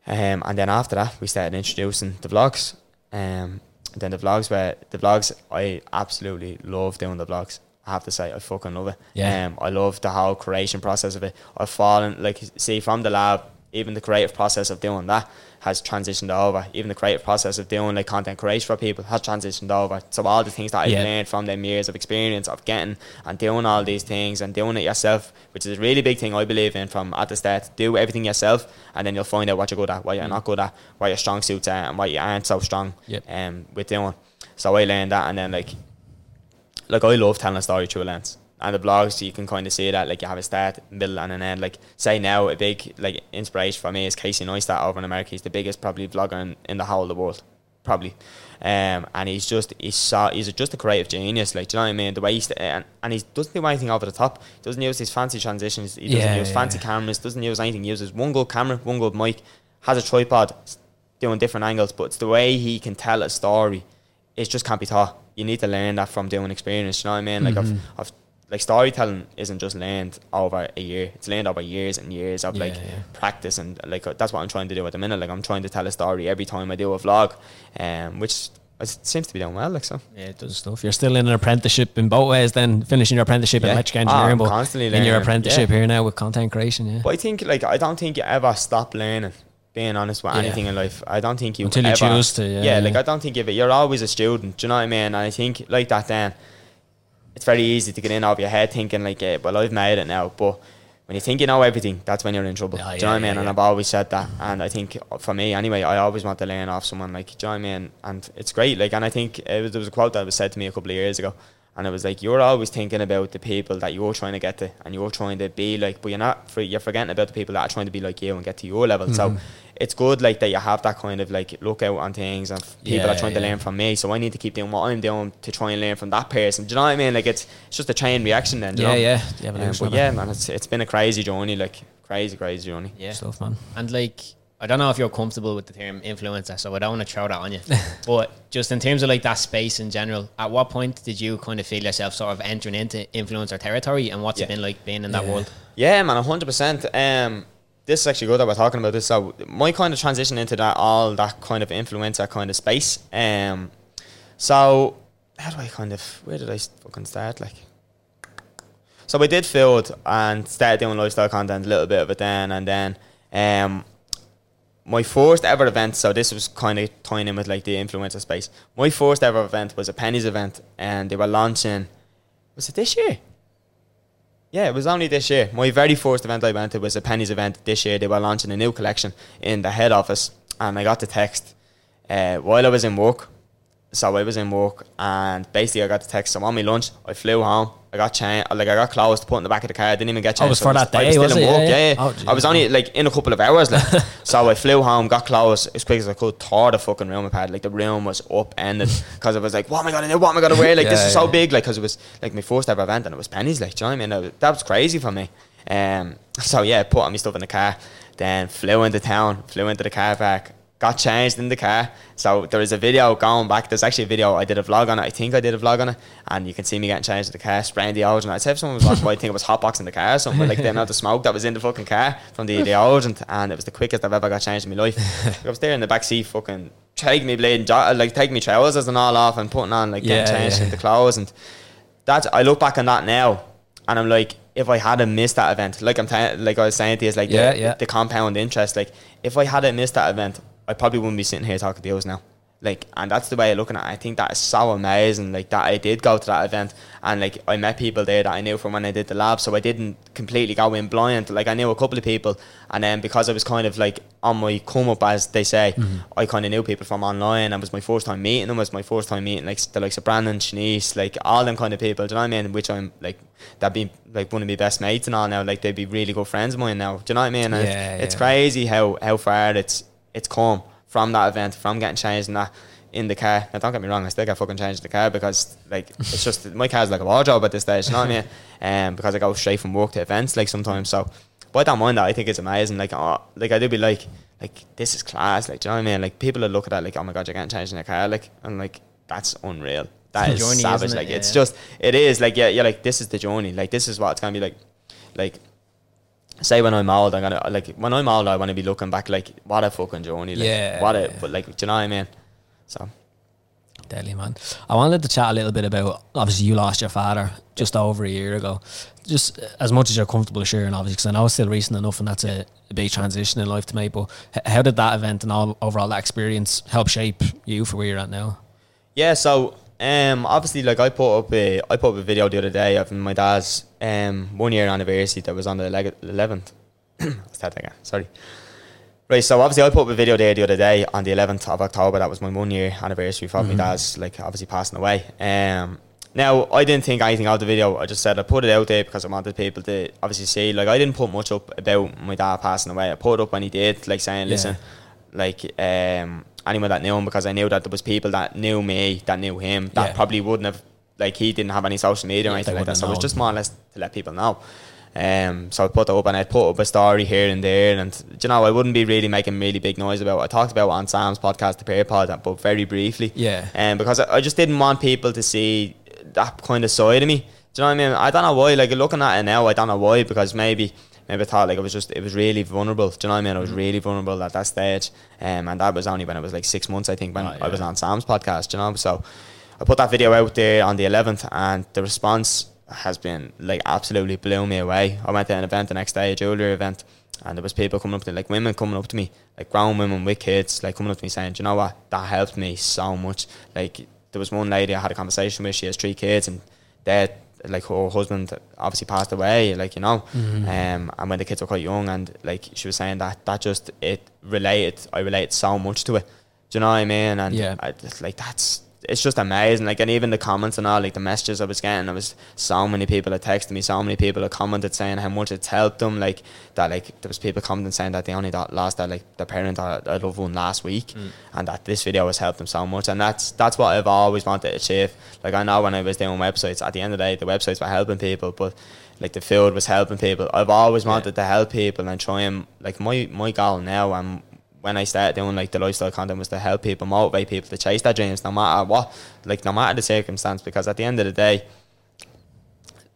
Um, and then after that, we started introducing the vlogs. Um, and then the vlogs were the vlogs. I absolutely love doing the vlogs. I have to say, I fucking love it. Yeah. Um, I love the whole creation process of it. I've fallen like see from the lab, even the creative process of doing that has transitioned over. Even the creative process of doing like content creation for people has transitioned over. So all the things that I've Yeah. learned from them years of experience of getting and doing all these things and doing it yourself, which is a really big thing I believe in from at the start. Do everything yourself and then you'll find out what you're good at, what you're not good at, what your strong suits are and what you aren't so strong Yep. um, with doing. So I learned that and then like like I love telling a story through a lens. And the blogs you can kind of see that like you have a start, middle and an end. Like say now a big like inspiration for me is Casey Neistat over in America. He's the biggest probably vlogger in, in the whole of the world. Probably. Um, and he's just he's so, he's just a creative genius, like do you know what I mean? The way he's and, and he doesn't do anything over the top. He doesn't use his fancy transitions. He doesn't Yeah, use yeah, fancy yeah. cameras. Doesn't use anything. He uses one good camera, one good mic. Has a tripod, doing different angles. But it's the way he can tell a story. It just can't be taught. You need to learn that from doing experience. You know what I mean? Like Mm-hmm. I've, I've like storytelling isn't just learned over a year. It's learned over years and years of Yeah, like yeah. practice and like that's what I'm trying to do at the minute. Like I'm trying to tell a story every time I do a vlog, um, which it seems to be doing well. Like so. Yeah, it does stuff. You're still in an apprenticeship in both ways, then finishing your apprenticeship in electrical Ah, engineering, but constantly in your apprenticeship Yeah. here now with content creation. Yeah, But I think like I don't think you ever stop learning. Being honest with Yeah. anything in life, I don't think you Until you ever- choose to, yeah, like yeah. I don't think if it, you're always a student. Do you know what I mean? And I think like that. Then it's very easy to get in over your head thinking like, eh, well, I've made it now. But when you think you know everything, that's when you're in trouble. Yeah, do you know what I mean? yeah, And yeah. I've always said that. And I think for me anyway, I always want to learn off someone like, do you know what I mean? And it's great. Like, and I think it was, there was a quote that was said to me a couple of years ago. And it was like you're always thinking about the people that you're trying to get to, and you're trying to be like, but you're not. You're forgetting about the people that are trying to be like you and get to your level. Mm-hmm. So it's good, like that you have that kind of like look out on things, and people Yeah, are trying to learn from me. So I need to keep doing what I'm doing to try and learn from that person. Do you know what I mean? Like it's it's just a chain reaction. Then, do you yeah, know? yeah. The Um, but yeah, man, it's it's been a crazy journey, like crazy, crazy journey. Yeah. stuff, man. And like, I don't know if you're comfortable with the term influencer, so I don't want to throw that on you. but just in terms of like that space in general, at what point did you kind of feel yourself sort of entering into influencer territory, and what's Yeah. it been like being in that Yeah. world? Yeah, man, hundred percent. Um, this is actually good that we're talking about this. So my kind of transition into that all that kind of influencer kind of space. Um, so how do I kind of where did I fucking start? Like, so I did field and started doing lifestyle content a little bit of it then, and then um, my first ever event. So this was kind of tying in with like the influencer space. My first ever event was a Penneys event, and they were launching. Was it this year? Yeah, it was only this year. My very first event I went to was a Penneys event this year. They were launching a new collection in the head office, and I got the text uh, while I was in work. So I was in work, and basically I got the text. So on my lunch, I flew home. I got changed, like I got clothes to put in the back of the car. I didn't even get Oh, changed. was So for I that I day, still was in it? work, Yeah, Yeah, yeah. Oh, I was only like in a couple of hours. Like, so I flew home, got clothes as quick as I could, tore the fucking room apart. Like the room was upended because I was like, what am I gonna do? What am I gonna wear? Like this Yeah, is so big. Like because it was like my first ever event and it was Penneys. Like, do you know what I mean? That was, that was crazy for me. Um, so yeah, put all my stuff in the car, then flew into town, flew into the car park, got changed in the car. So there is a video going back. There's actually a video. I did a vlog on it. I think I did a vlog on it, and you can see me getting changed in the car, spraying the deodorant. I'd say if someone was watching, I think it was hotboxing the car or something. Like the amount of smoke that was in the fucking car from the deodorant, and it was the quickest I've ever got changed in my life. I was there in the back seat, fucking taking me bleeding, like taking me trousers and all off, and putting on like Yeah, getting changed yeah. into clothes, and that I look back on that now, and I'm like, if I had missed that event, like I'm t- like I was saying to you, it's like Yeah, the, yeah. the compound interest. Like if I hadn't missed that event, I probably wouldn't be sitting here talking to you now. Like, and that's the way I'm looking at. it. I think that is so amazing. Like that, I did go to that event, and like I met people there that I knew from when I did the lab. So I didn't completely go in blind. Like I knew a couple of people, and then because I was kind of like on my come up, as they say, mm-hmm. I kind of knew people from online. And it was my first time meeting them. It was my first time meeting like the likes of Brandon, Shanice, like all them kind of people. Do you know what I mean? Which I'm like that be like one of my best mates and all now. Like they'd be really good friends of mine now. Do you know what I mean? And Yeah, it's, yeah. crazy how how far it's it's calm from that event, from getting changed in that in the car. Now don't get me wrong, I still get fucking changed in the car because like it's just my car's like a wardrobe at this stage, you know what I mean? Um, because I go straight from work to events like sometimes. So but I don't mind that. I think it's amazing. Like oh, like I do be like like this is class. Like, do you know what I mean? Like people that look at that like, oh my god, you're getting changed in a car. Like, and like that's unreal. That It's is journey, savage. it? Like Yeah, it's yeah. just it is like yeah, yeah. Like this is the journey. Like this is what it's gonna be like. Like say when I'm old, I'm gonna like when I'm old, I want to be looking back like what a fucking journey. Like, Yeah, What a but like do you know what I mean? So Deadly man. I wanted to chat a little bit about obviously you lost your father just over a year ago. Just as much as you're comfortable sharing, obviously, because I know it's still recent enough, and that's a, a big transition in life to make. But h- how did that event and all overall that experience help shape you for where you're at now? Yeah, so um, obviously, like I put up a I put up a video the other day of my dad's um one year anniversary that was on the eleventh. That again. Sorry. Right, so obviously I put up a video there the other day on the eleventh of October. That was my one year anniversary for my dad's like obviously passing away. Um, now I didn't think anything of the video. I just said I put it out there because I wanted people to obviously see. Like I didn't put much up about my dad passing away. I put it up when he did, like saying, Yeah. "Listen, like um, anyone that knew him because I knew that there was people that knew me that knew him that Yeah. probably wouldn't have like he didn't have any social media or anything like that. So it was just more or less to let people know. Um, so I put that up and I put up a story here and there, and you know I wouldn't be really making really big noise about. It. I talked about on Sam's podcast, the Pear Pod, but very briefly. Yeah. Um, because I, I just didn't want people to see that kind of side of me. Do you know what I mean? I don't know why. Like looking at it now, I don't know why because maybe maybe thought like it was just it was really vulnerable. Do you know what I mean? I was Mm. really vulnerable at that stage, um, and that was only when I was like six months, I think, when Oh, I was on Sam's podcast. You know, so I put that video out there on the 11th, and the response has been like absolutely blew me away. I went to an event the next day, a jewelry event, and there was people coming up to like women coming up to me, like grown women with kids, like coming up to me saying, "Do you know what? That helped me so much." Like there was one lady I had a conversation with. She has three kids, and they like her husband obviously passed away. Like you know, Mm-hmm. um, and when the kids were quite young, and like she was saying that that just it related. I related so much to it. Do you know what I mean? And Yeah. I like that's it's just amazing. Like and even the comments and all, like the messages I was getting, there was so many people that texted me, so many people that commented saying how much it's helped them. Like that, like there was people commenting saying that they only got, lost their like their parent or a loved one last week, mm. and that this video has helped them so much. And that's that's what I've always wanted to achieve. Like I know when I was doing websites, at the end of the day, the websites were helping people, but like the field was helping people. I've always wanted to help people and try and like my my goal now and when I started doing like the lifestyle content was to help people, motivate people to chase their dreams no matter what, like no matter the circumstance. Because at the end of the day,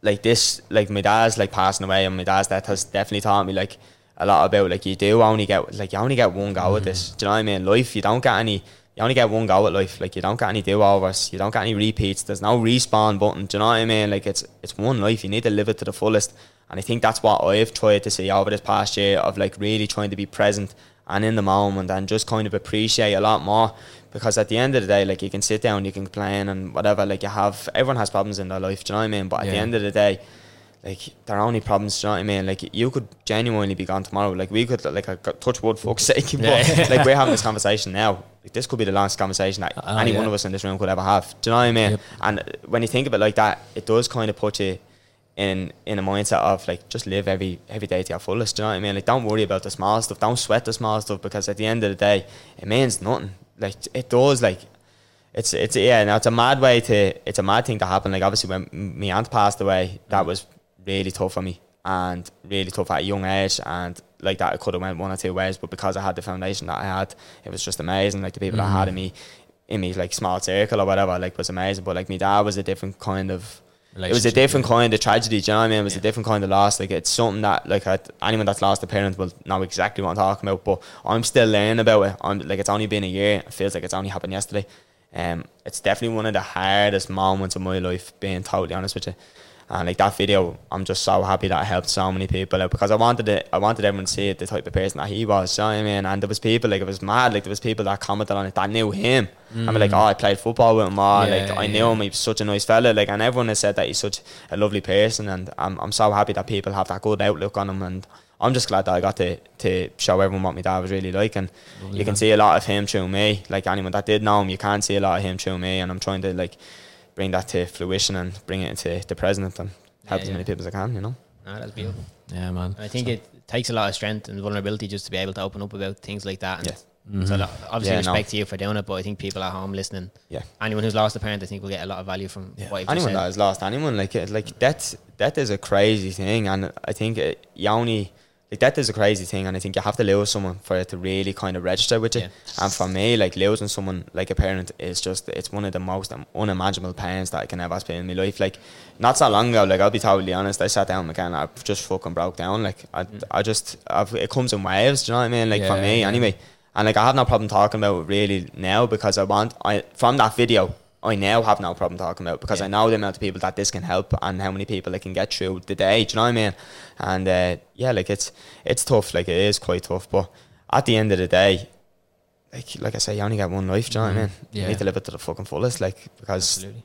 like this, like my dad's like passing away and my dad's death has definitely taught me like a lot about like you do only get like you only get one go at mm. this. Do you know what I mean? Life you don't get any. You only get one go at life. Like you don't get any do overs. You don't get any repeats. There's no respawn button. Do you know what I mean? Like it's it's one life. You need to live it to the fullest. And I think that's what I've tried to see over this past year of like really trying to be present and in the moment and just kind of appreciate a lot more. Because at the end of the day like you can sit down you can complain and whatever like you have everyone has problems in their life do you know what I mean? But at the end of the day like they're only problems do you know what I mean? Like you could genuinely be gone tomorrow. Like we could like I got touch wood fuck's sake but Yeah. like we're having this conversation now. Like this could be the last conversation that Uh, any yeah. one of us in this room could ever have do you know what I mean? Yep. and when you think of it like that it does kind of put you in in a mindset of like just live every every day to your fullest. Do you know what I mean? Like don't worry about the small stuff. Don't sweat the small stuff because at the end of the day, it means nothing. Like it does. Like it's it's yeah. Now it's a mad way to it's a mad thing to happen. Like obviously when my aunt passed away, that was really tough for me and really tough at a young age and. Like that, it could have went one or two ways, but because I had the foundation that I had, it was just amazing. Like the people that mm-hmm. had in me, in me like small circle or whatever, like was amazing. But like my dad was a different kind of it was a different yeah. kind of tragedy. Do you know what I mean? It was a different kind of loss. Like it's something that like anyone that's lost a parent will know exactly what I'm talking about. But I'm still learning about it. I'm like it's only been a year. It feels like it's only happened yesterday. Um, it's definitely one of the hardest moments of my life. Being totally honest with you. And like that video, I'm just so happy that I helped so many people out because I wanted it. I wanted everyone to see it, the type of person that he was. You know what I mean? And there was people like it was mad. Like there was people that commented on it that knew him. I mean, like, mm. oh, I played football with him. Oh, Yeah, like I knew yeah. him. He was such a nice fella. Like, and everyone has said that he's such a lovely person. And I'm I'm so happy that people have that good outlook on him. And I'm just glad that I got to to show everyone what my dad was really like. And you can see a lot of him through me. Like anyone that did know him, you can see a lot of him through me. And I'm trying to like bring that to fruition and bring it into the present and help Yeah, as yeah. many people as I can. You know. Ah, that's beautiful. Yeah, man. And I think it takes a lot of strength and vulnerability just to be able to open up about things like that. And Yes. So obviously Yeah, no. respect to you for doing it, but I think people at home listening, Yeah. anyone who's lost a parent, I think will get a lot of value from Yeah. what you've just anyone that has lost anyone like like death death is a crazy thing and I think it, you only like that is a crazy thing, and I think you have to lose someone for it to really kind of register with you. Yeah. And for me, like losing someone like a parent is just it's one of the most unimaginable pains that I can ever experience in my life. Like not so long ago, like I'll be totally honest, I sat down again, I just fucking broke down. Like I, mm. I just I've, it comes in waves. Do you know what I mean? Like for me, yeah. anyway. And like I have no problem talking about it really now because I want I from that video I now have no problem talking about because Yeah. I know the amount of people that this can help and how many people it can get through the day. Do you know what I mean? And uh, yeah, like it's it's tough. Like it is quite tough. But at the end of the day, like like I say, you only get one life. Do you know what I mean? You Mm-hmm. Need to live it to the fucking fullest. Like because Absolutely.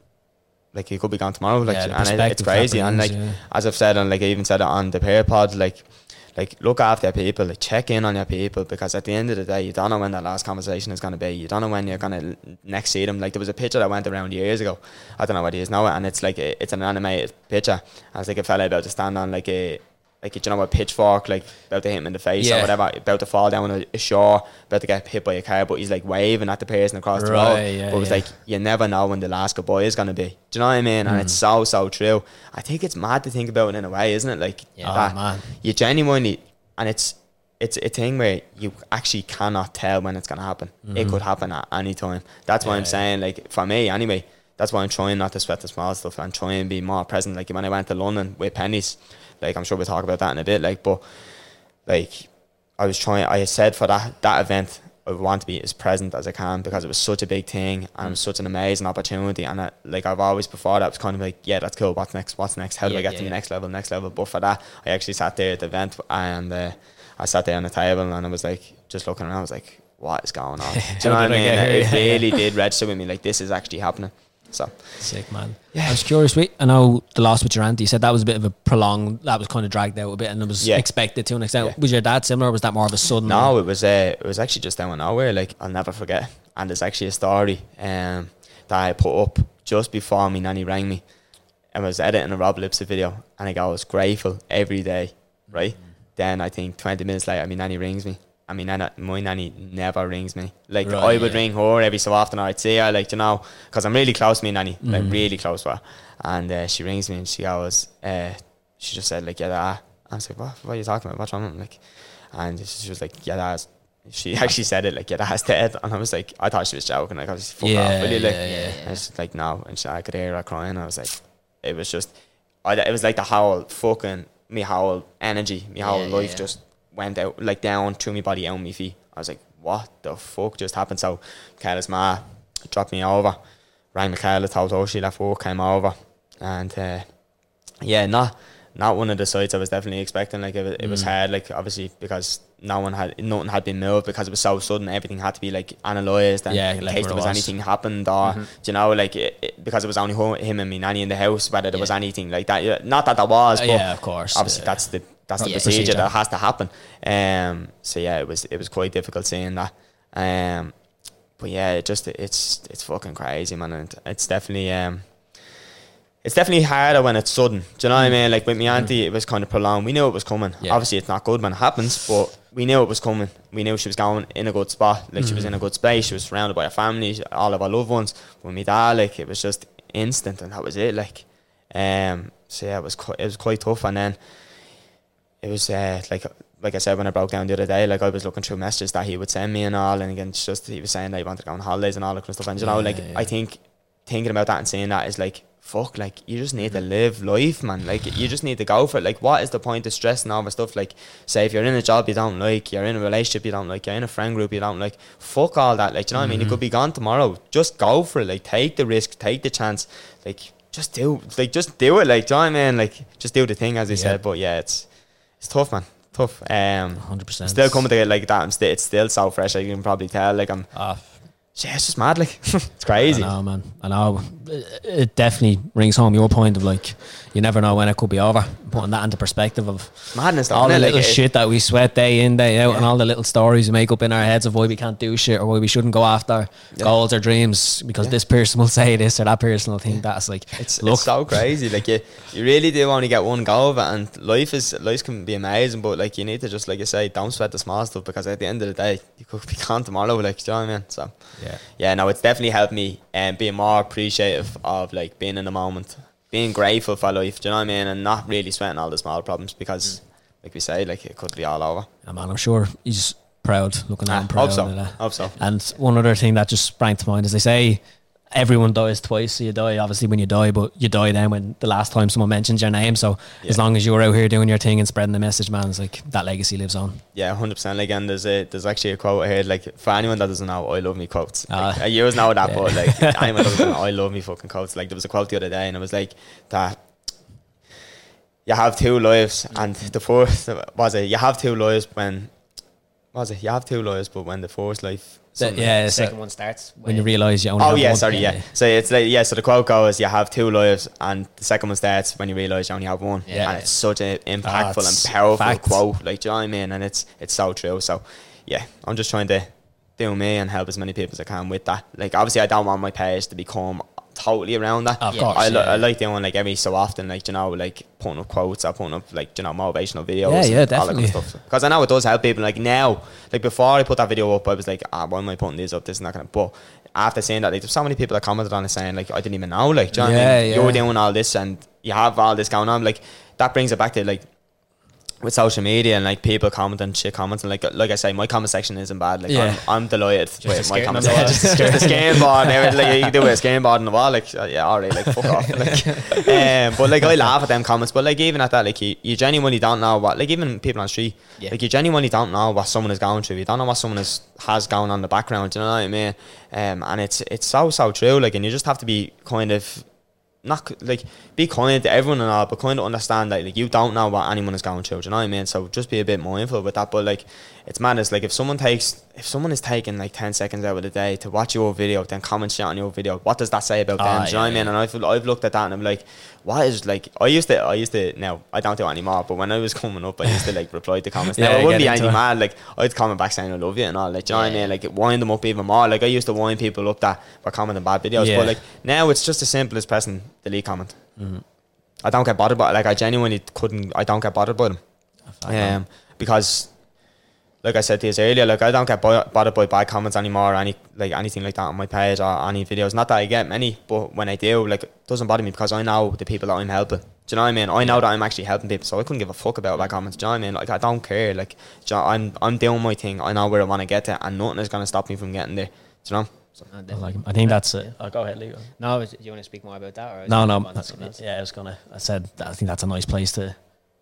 like you could be gone tomorrow. Like Yeah, and it, it's crazy. And like yeah. as I've said, and like I even said it on the pair pod, like like look after your people, like check in on your people because at the end of the day, you don't know when that last conversation is gonna be. You don't know when you're gonna next see them. Like there was a picture that went around years ago. I don't know what it is now, and it's like a, it's an animated picture. And it's like a fella about to stand on like a like you know a pitchfork, like about to hit him in the face or whatever, about to fall down a, a shore, about to get hit by a car, but he's like waving at the person across the road. Yeah, but it was yeah. like you never know when the last goodbye is gonna be. Do you know what I mean? And it's so so true. I think it's mad to think about it in a way, isn't it? Like Yeah. that Oh, man. you genuinely, and it's it's a thing where you actually cannot tell when it's gonna happen. It could happen at any time. That's why I'm Mm-hmm. Saying, like for me anyway. That's why I'm trying not to sweat the small stuff and try and be more present. Like when I went to London with Penneys, like I'm sure we'll talk about that in a bit. Like, but like I was trying. I said for that that event, I want to be as present as I can because it was such a big thing and was such an amazing opportunity. And I, like I've always before that was kind of like, yeah, that's cool. What's next? What's next? How do Yeah, I get yeah, to the yeah. next level? Next level. But for that, I actually sat there at the event and uh, I sat there on the table and I was like, just looking around. I was like, what is going on? Do you know what I mean? It really did register with me. Like this is actually happening. So Sick man. Yeah. I was curious. Wait, I know the loss with your auntie. You said that was a bit of a prolonged. That was kind of dragged out a bit, and it was Yeah. expected to an extent. Yeah. Was your dad similar? or Was that more of a sudden? No, it was uh, it was actually just down nowhere. Like I'll never forget. And there's actually a story um, that I put up just before my nanny rang me. And I was editing a Rob Lipsett video, and I go, I was grateful every day, right? Then I think 20 minutes later, my nanny rings me. I mean, my nanny never rings me. Like Right, I would yeah. ring her every so often. I'd see her, like you know, because I'm really close to my nanny, Mm-hmm. like really close to her. And uh, she rings me and she goes, uh, she just said like, yeah, that. I was like, what? What are you talking about? What's wrong? Like, and she was like, yeah, that's. She actually said it like, yeah, that's dead. And I was like, I thought she was joking. Like, I was fuck Yeah, off, will you? Like, yeah, yeah, and she's like, no. And she, I could hear her crying. I was like, it was just, I, it was like the whole fucking, me whole energy, me whole life just went out, like down through my body, out my feet. I was like, what the fuck just happened? So, Kayla's ma dropped me over, rang Michaela, told her she left work, came over. And, uh, yeah, not not one of the sites I was definitely expecting. Like it was, it was Mm. hard, like obviously because no one had nothing had been moved because it was so sudden. Everything had to be like analysed and Yeah, in like case there was, was. anything happened or do you know like it, it- because it was only him and me nanny in the house. Whether there was anything like that, not that there was, Uh, but yeah, of course. obviously yeah. that's the that's the Yeah. procedure, Procedure. that has to happen. Um, so yeah, it was it was quite difficult seeing that. Um, but yeah, it just it's it's fucking crazy, man. And it's definitely um, it's definitely harder when it's sudden. Do you know what I mean? Like with my auntie, it was kind of prolonged. We knew it was coming. Mm. Yeah. Obviously, it's not good when it happens, but we knew it was coming. We knew she was going in a good spot. Like she was Mm. in a good space. She was surrounded by her family, all of her loved ones. With my dad, like it was just instant, and that was it. Like, um, so yeah, it was quite, it was quite tough. And then it was uh, like like I said when I broke down the other day, like I was looking through messages that he would send me and all, and again, just he was saying that he wanted to go on holidays and all that kind of stuff. And you know, like yeah. I think thinking about that and saying that is like fuck, like you just need to live life, man. Like you just need to go for it. Like what is the point of stressing over stuff? Like say if you're in a job you don't like, you're in a relationship you don't like, you're in a friend group you don't like, fuck all that. Like you know what I mean? You could be gone tomorrow. Just go for it. Like take the risk, take the chance. Like just do like just do it. Like do you know what I mean? Like just do the thing as he Yeah. said. But yeah, it's it's tough, man. Tough. Um, hundred percent. still coming to it like that. I'm still it's still so fresh. Like you can probably tell. Like I'm. Ah, Yeah, it's just mad. Like it's crazy. I know, man. I know. It- It definitely rings home your point of like, you never know when it could be over. Putting that into perspective of Madness. all the little Like, it- shit that we sweat day in, day out, Yeah. and all the little stories we make up in our heads of why we can't do shit or why we shouldn't go after Yeah. goals or dreams because Yeah. this person will say this or that person will think that's like, It's, look, it's so crazy. Like you, you really do only get one go of it, and life is life can be amazing. But like you need to just like you say, don't sweat the small stuff because at the end of the day, you could be gone tomorrow. Like do you know what I mean? So yeah. yeah, no, it's definitely helped me and um, being more appreciative of like being in the moment, being grateful for life. Do you know what I mean? And not really sweating all the small problems because like we say, like it could be all over. Yeah, man, I'm sure he's proud, looking at Ah, him proud. hope so. and, uh, Hope so. And one other thing that just sprang to mind is they say everyone dies twice. So you die obviously when you die, but you die then when the last time someone mentions your name. So as long as you were out here doing your thing and spreading the message, man, it's like that legacy lives on. Yeah, hundred percent. Like, and there's a there's actually a quote here. Like, for anyone that doesn't know, I love me quotes. Like, Ah. you always know that, Yeah. but like anyone that doesn't know, I love me fucking quotes. Like, there was a quote the other day, and it was like that. You have two lives, and the first was it. You have two lives when was it? You have two lives, but when the first life. Something- yeah, The so second one starts when you realise you only oh, have one. Oh yeah, one. sorry, yeah. So it's like yeah. So the quote goes, "You have two lives," and the second one starts when you realize you only have one. Yeah. and it's such an impactful and powerful fact. quote. Like, do you know what I mean? And it's it's so true. So yeah, I'm just trying to do me and help as many people as I can with that. Like, obviously, I don't want my page to become totally around that. Of course, I, li- yeah. I like doing like every so often, like you know, like putting up quotes or putting up like you know motivational videos. Yeah, yeah, and all that kind definitely. of stuff. Because I know it does help people. Like now, like before I put that video up, I was like, ah, why am I putting this up? This is not gonna. But after saying that, like there's so many people that commented on it saying like, I didn't even know. Like, do you know what I mean? yeah. You're doing all this and you have all this going on. Like that brings it back to like with social media and like people commenting shit comments and like like I say, my comment section isn't bad. Like Yeah. I'm, I'm delighted a with my skate- comment no, no, section. just, just a skateboard and everything. Like you can do with a skateboard on the wall. Like uh, yeah, alright, like fuck off. Like, um, but like I laugh at them comments. But like even at that, like you, you genuinely don't know what. Like even people on the street, Yeah. like you genuinely don't know what someone is going through. You don't know what someone is has going on in the background. You know what I mean? Um, and it's it's so so true. Like, and you just have to be kind of not like be kind to everyone and all, but kind of understand that like you don't know what anyone is going through. Do you know what I mean? So just be a bit mindful with that. But like, it's madness. Like if someone takes, if someone is taking like ten seconds out of the day to watch your video, then comment shit on your video, what does that say about Ah, them? Do you know what I mean? And I've I've looked at that and I'm like, what is like? I used to, I used to. Now I don't do it anymore. But when I was coming up, I used to like reply to comments. Yeah, now I wouldn't be any mad. Like I'd comment back saying I love you and all. Like, do you know what I mean? Like wind them up even more. Like I used to wind people up that were commenting bad videos. Yeah. But like now it's just as simple as pressing delete comment. Mm-hmm. I don't get bothered by like I genuinely couldn't I don't get bothered by them. Um, because like I said to you earlier, like I don't get bothered by bad comments anymore or any like anything like that on my page or any videos. Not that I get many, but when I do, like it doesn't bother me because I know the people that I'm helping. Do you know what I mean? I know that I'm actually helping people, so I couldn't give a fuck about bad comments. Do you know what I mean? Like I don't care. Like do you know, I'm I'm doing my thing. I know where I want to get to, and nothing is gonna stop me from getting there. Do you know? So, No, I, like. I think that's it. Oh, go ahead, Leo. No, is- do you want to speak more about that? Or No, no. Uh, move that's- Yeah, I was gonna. I said that I think that's a nice place to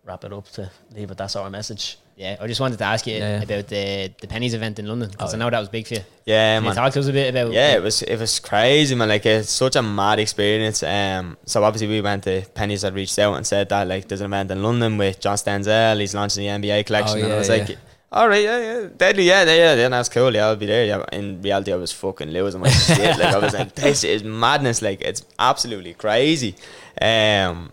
wrap it up. To leave it. That's our message. Yeah, I just wanted to ask you Yeah, about the the Penneys event in London because Oh, I know that was big for you. yeah, Can you man. talk to us a bit about? Yeah, it was it was crazy, man. Like it's such a mad experience. Um, so obviously we went to Penneys had reached out and said that like there's an event in London with John Stenzel. He's launching the NBA collection, Oh, yeah, and I was yeah. like, all right, yeah, yeah, deadly, yeah, yeah, yeah, yeah, that's cool. Yeah, I'll be there. Yeah, in reality, I was fucking losing my shit. Like I was like, this is madness. Like it's absolutely crazy. Um,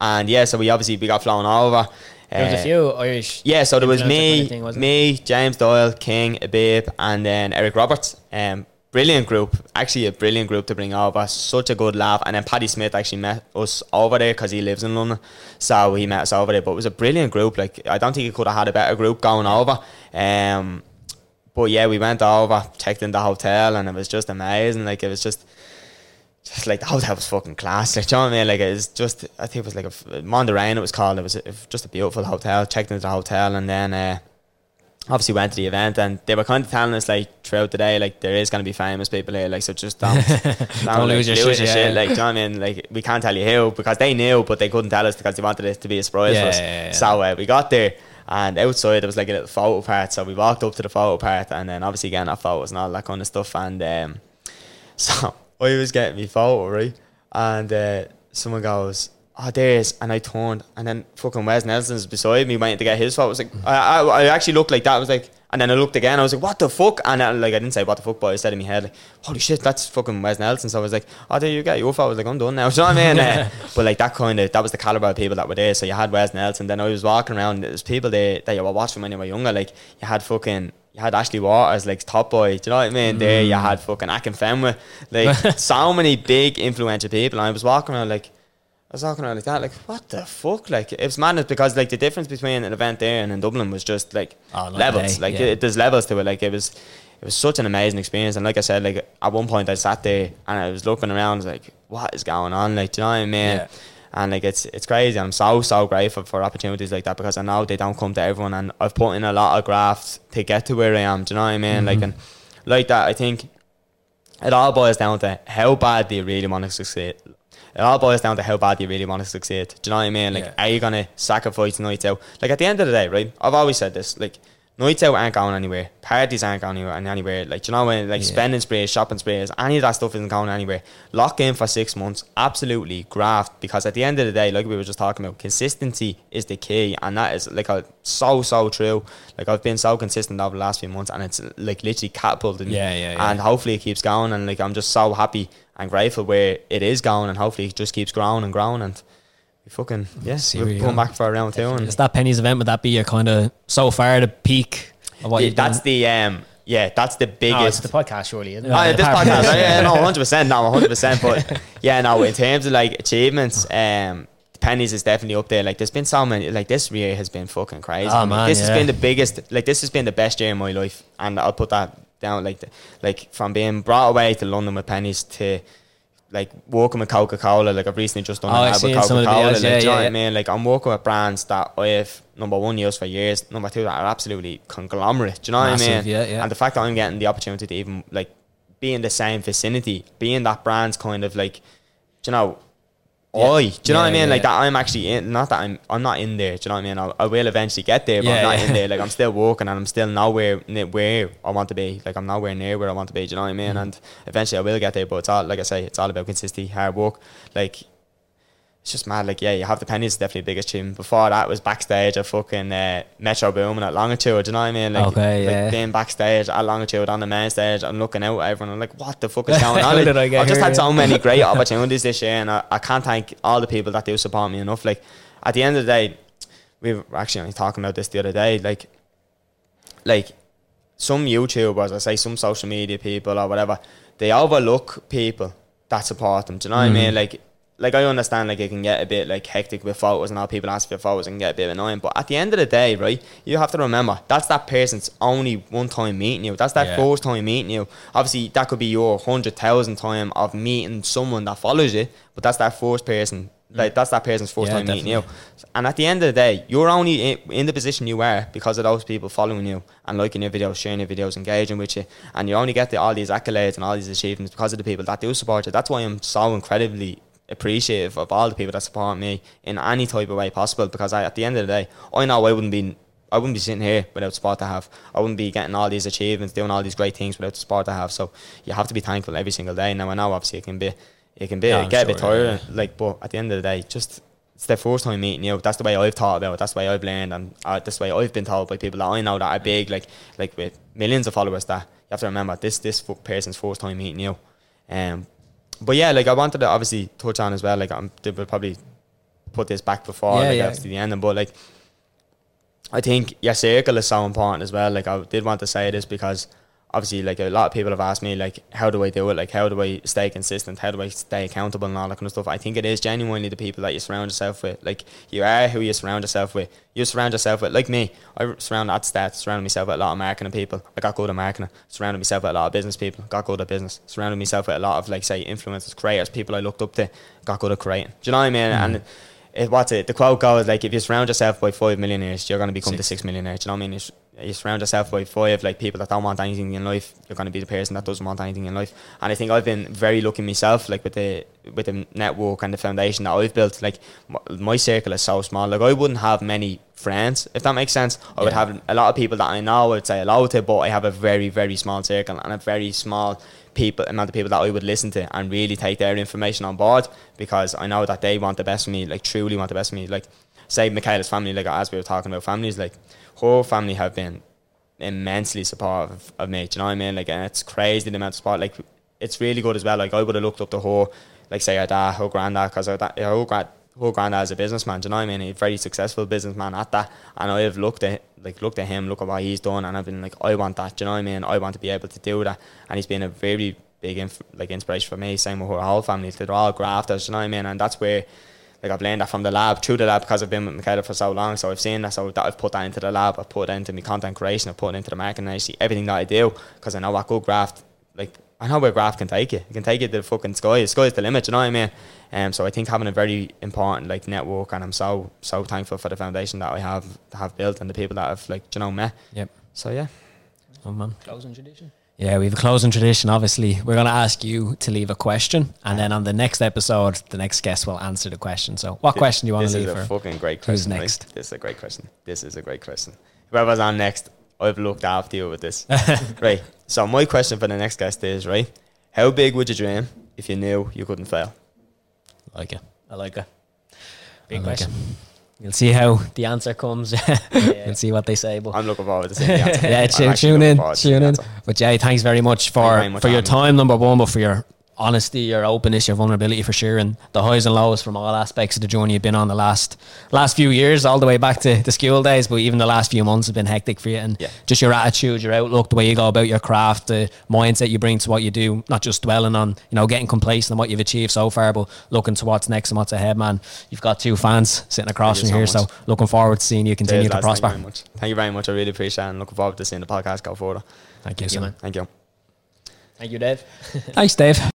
and yeah, so we obviously we got flown over. There was Uh, a few Irish. yeah, so there was me, thing, me, James Doyle, King, Abib, and then Eric Roberts. Um, brilliant group, actually a brilliant group to bring over. Such a good laugh. And then Paddy Smith actually met us over there because he lives in London, so he met us over there. But it was a brilliant group. Like I don't think he could have had a better group going over. Um, but yeah, we went over, checked in the hotel, and it was just amazing. Like it was just just like the hotel was fucking class. Like, do you know what I mean? Like, it was just, I think it was like a Mandarin, it was called. It was, a, it was just a beautiful hotel. Checked into the hotel and then uh, obviously went to the event. And they were kind of telling us, like, throughout the day, like, there is going to be famous people here. Like, so just don't, don't, Don't like, lose your shit, yeah. Like, do you know what I mean? Like, we can't tell you who because they knew, but they couldn't tell us because they wanted it to be a surprise Yeah, for us. yeah. So uh, we got there. And outside there was like a little photo part, so we walked up to the photo part, and then obviously getting our photos and all that kind of stuff. And um, so I was getting me photo, right? And uh, someone goes, Oh, there's, and I turned, and then fucking Wes Nelson's beside me, waiting to get his photo. I was like, I, I, I actually looked like that. I was like, and then I looked again. I was like, what the fuck? And I, like, I didn't say what the fuck, but I said in my head, like, holy shit, that's fucking Wes Nelson. So I was like, oh, there you go, your photo. I was like, I'm done now. Do you know what I mean? Uh, but like that kind of, that was the caliber of people that were there. So you had Wes Nelson. Then I was walking around. There's people there that you were watching when you were younger. Like you had fucking. You had Ashley Walters, like top boy. Do you know what I mean? There, you mm. had fucking Akin Fenwa, like so many big influential people. And I was walking around like, I was walking around like that, like what the fuck? Like it was madness because like the difference between an event there and in Dublin was just like Oh, levels. Like yeah. it, there's levels to it. Like it was, it was such an amazing experience. And like I said, like at one point I sat there and I was looking around, was like, what is going on? Like, do you know what I mean? Yeah. And like it's it's crazy. I'm so so grateful for opportunities like that because I know they don't come to everyone, and I've put in a lot of graft to get to where I am. Do you know what I mean? Like mm-hmm. and like that, I think it all boils down to how bad do you really want to succeed. It all boils down to how bad you really want to succeed. Do you know what I mean? Like, Yeah. are you gonna sacrifice nights out? Like at the end of the day, right? I've always said this. Like, nights out aren't going anywhere. Parties aren't going anywhere. anywhere. Like, you know when like Yeah. spending sprees, shopping sprees, any of that stuff isn't going anywhere. Lock in for six months. Absolutely graft. Because at the end of the day, like we were just talking about, consistency is the key, and that is like a, so so true. Like I've been so consistent over the last few months, and it's like literally catapulted. me. Yeah, yeah, yeah. And hopefully it keeps going and like I'm just so happy and grateful where it is going and hopefully it just keeps growing and growing and fucking yeah See we're you going back for a round two and Is that Penneys event? Would that be your kind of so far the peak of what yeah, you've that's done? the um yeah that's the No, it's biggest the podcast, surely. Isn't it? Oh, yeah, this podcast, this, yeah, no, hundred percent, no, hundred percent. But yeah, no, in terms of like achievements, um, Penneys is definitely up there. Like, there's been so many. Like, this year has been fucking crazy. Oh, man, this has been the biggest. Like, this has been the best year in my life, and I'll put that down. Like, the, like from being brought away to London with Penneys to like working with Coca Cola. Like, I've recently just done Oh, an ad with seen some of Coca Cola. Like, yeah, do you know yeah, what I mean? Like I'm working with brands that I've number one used for years. Number two, that are absolutely conglomerate. Do you know what I mean? yeah, yeah. And the fact that I'm getting the opportunity to even like be in the same vicinity, be in that brand's kind of like, do you know, Yeah. eye. Do you know what I mean? yeah, Like that I'm actually in. Not that I'm. I'm not in there. Do you know what I mean? I, I will eventually get there, but Yeah, I'm not yeah. in there. Like I'm still walking, and I'm still nowhere near where I want to be. Like I'm nowhere near where I want to be. Do you know what I mean? Mm. And eventually I will get there. But it's all like I say, it's all about consistency, hard work. Like it's just mad. Like yeah, you have the Penneys definitely the biggest achievement. Before that was backstage at fucking uh, Metro Boomin at Longitude. Do you know what I mean? Like, Okay, like yeah. being backstage at Longitude on the main stage and looking out at everyone. I'm like, what the fuck is going on? Like, did I get I've just had so many great opportunities this year, and I, I can't thank all the people that do support me enough. Like at the end of the day, we were actually only talking about this the other day. Like, like some YouTubers, I say some social media people or whatever, they overlook people that support them. Do you know what I mean? Like, like I understand, like it can get a bit like hectic with photos and all people ask for photos and get a bit annoying. But at the end of the day, right, you have to remember that's that person's only one time meeting you. That's that Yeah. first time meeting you. Obviously, that could be your hundred thousand time of meeting someone that follows you, but that's that first person. Mm. Like that's that person's first Yeah, time meeting you. And at the end of the day, you're only in, in the position you are because of those people following you and liking your videos, sharing your videos, engaging with you. And you only get the, all these accolades and all these achievements because of the people that do support you. That's why I'm so incredibly appreciative of all the people that support me in any type of way possible. Because I, at the end of the day, I know I wouldn't be. I wouldn't be sitting here without the support I have. I wouldn't be getting all these achievements, doing all these great things without the support I have. So you have to be thankful every single day. Now I know obviously it can be, it can be Yeah, get a bit sure, yeah. Like, but at the end of the day, just it's their first time meeting you. That's the way I've thought about it. That's the way I've learned, and uh, that's the way I've been told by people that I know that are big, like like with millions of followers. That you have to remember this this person's first time meeting you. Um, but yeah, like I wanted to obviously touch on as well. Like I'm, they will probably put this back before Yeah, like yeah. obviously the ending, but like I think your circle is so important as well. Like I did want to say this because obviously like a lot of people have asked me like how do I do it? Like how do I stay consistent? How do I stay accountable and all that kind of stuff? I think it is genuinely the people that you surround yourself with. Like you are who you surround yourself with. You surround yourself with like me. I surround at stats, surrounded myself with a lot of marketing people. I got good at marketing. Surrounded myself with a lot of business people. Got good at business. Surrounded myself with a lot of like say influencers, creators, people I looked up to. Got good at creating. Do you know what I mean? Mm-hmm. And it, what's it? The quote goes like, if you surround yourself by five millionaires, you're going to become the six millionaires. Do you know what I mean? You, s- you surround yourself by five like people that don't want anything in life. You're going to be the person that doesn't want anything in life. And I think I've been very lucky myself, like with the with the network and the foundation that I've built. Like m- my circle is so small. Like I wouldn't have many friends if that makes sense. I would have a lot of people that I know. I would say hello to, but I have a very very small circle and a very small people amount of people that I would listen to and really take their information on board because I know that they want the best for me, like truly want the best for me. Like say Michaela's family, like as we were talking about families, like her family have been immensely supportive of, me. Do you know what I mean? Like and it's crazy the amount of support. Like it's really good as well. Like I would have looked up to her, like say her dad, her granddad, because her, da- her, grand, her granddad is a businessman. Do you know what I mean? He's a very successful businessman at that. And I have looked at like looked at him, look at what he's done, and I've been like, I want that. Do you know what I mean? I want to be able to do that. And he's been a very big inf- like inspiration for me. Same with her whole family. They're all grafters. Do you know what I mean? And that's where like I've learned that from the lab, through the lab, because I've been with Michaela for so long. So I've seen that, so that I've put that into the lab, I've put it into my content creation, I've put it into the marketing agency, everything that I do, because I know what good graft, like I know where graph can take you. It can take you to the fucking sky. The sky's the limit. You know what I mean? Um, so I think having a very important like network, and I'm so so thankful for the foundation that I have have built and the people that I've like you know met. Yep. So yeah, Oh man. Closing tradition. Yeah, we have a closing tradition. Obviously, we're going to ask you to leave a question, and then on the next episode, the next guest will answer the question. So, what question do you want to leave This is a for? fucking great who's question. right? next? This is a great question. This is a great question. Whoever's on next, I've looked after you with this. right. So my question for the next guest is right. How big would you dream if you knew you couldn't fail? I like it. I like it. Big I like question. it. You'll see how the answer comes. You'll see what they say. But I'm looking forward to seeing the answer. yeah, tune, tune in, forward to seeing tune in. But Jay, thanks very much for very much for your for having me. time, number one, but for your honesty, your openness, your vulnerability for sure, and the highs and lows from all aspects of the journey you've been on the last last few years, all the way back to the school days, but even the last few months have been hectic for you. And Yeah. just your attitude, your outlook, the way you go about your craft, the mindset you bring to what you do, not just dwelling on, you know, getting complacent on what you've achieved so far, but looking to what's next and what's ahead, man. You've got two fans sitting across Thank from you here, so so looking forward to seeing you continue Cheers, to lads. Thank you prosper. very much. Thank you very much. I really appreciate it and looking forward to seeing the podcast go further. Thank you, you, man. Thank you. Thank you, Dave. Thanks, Dave.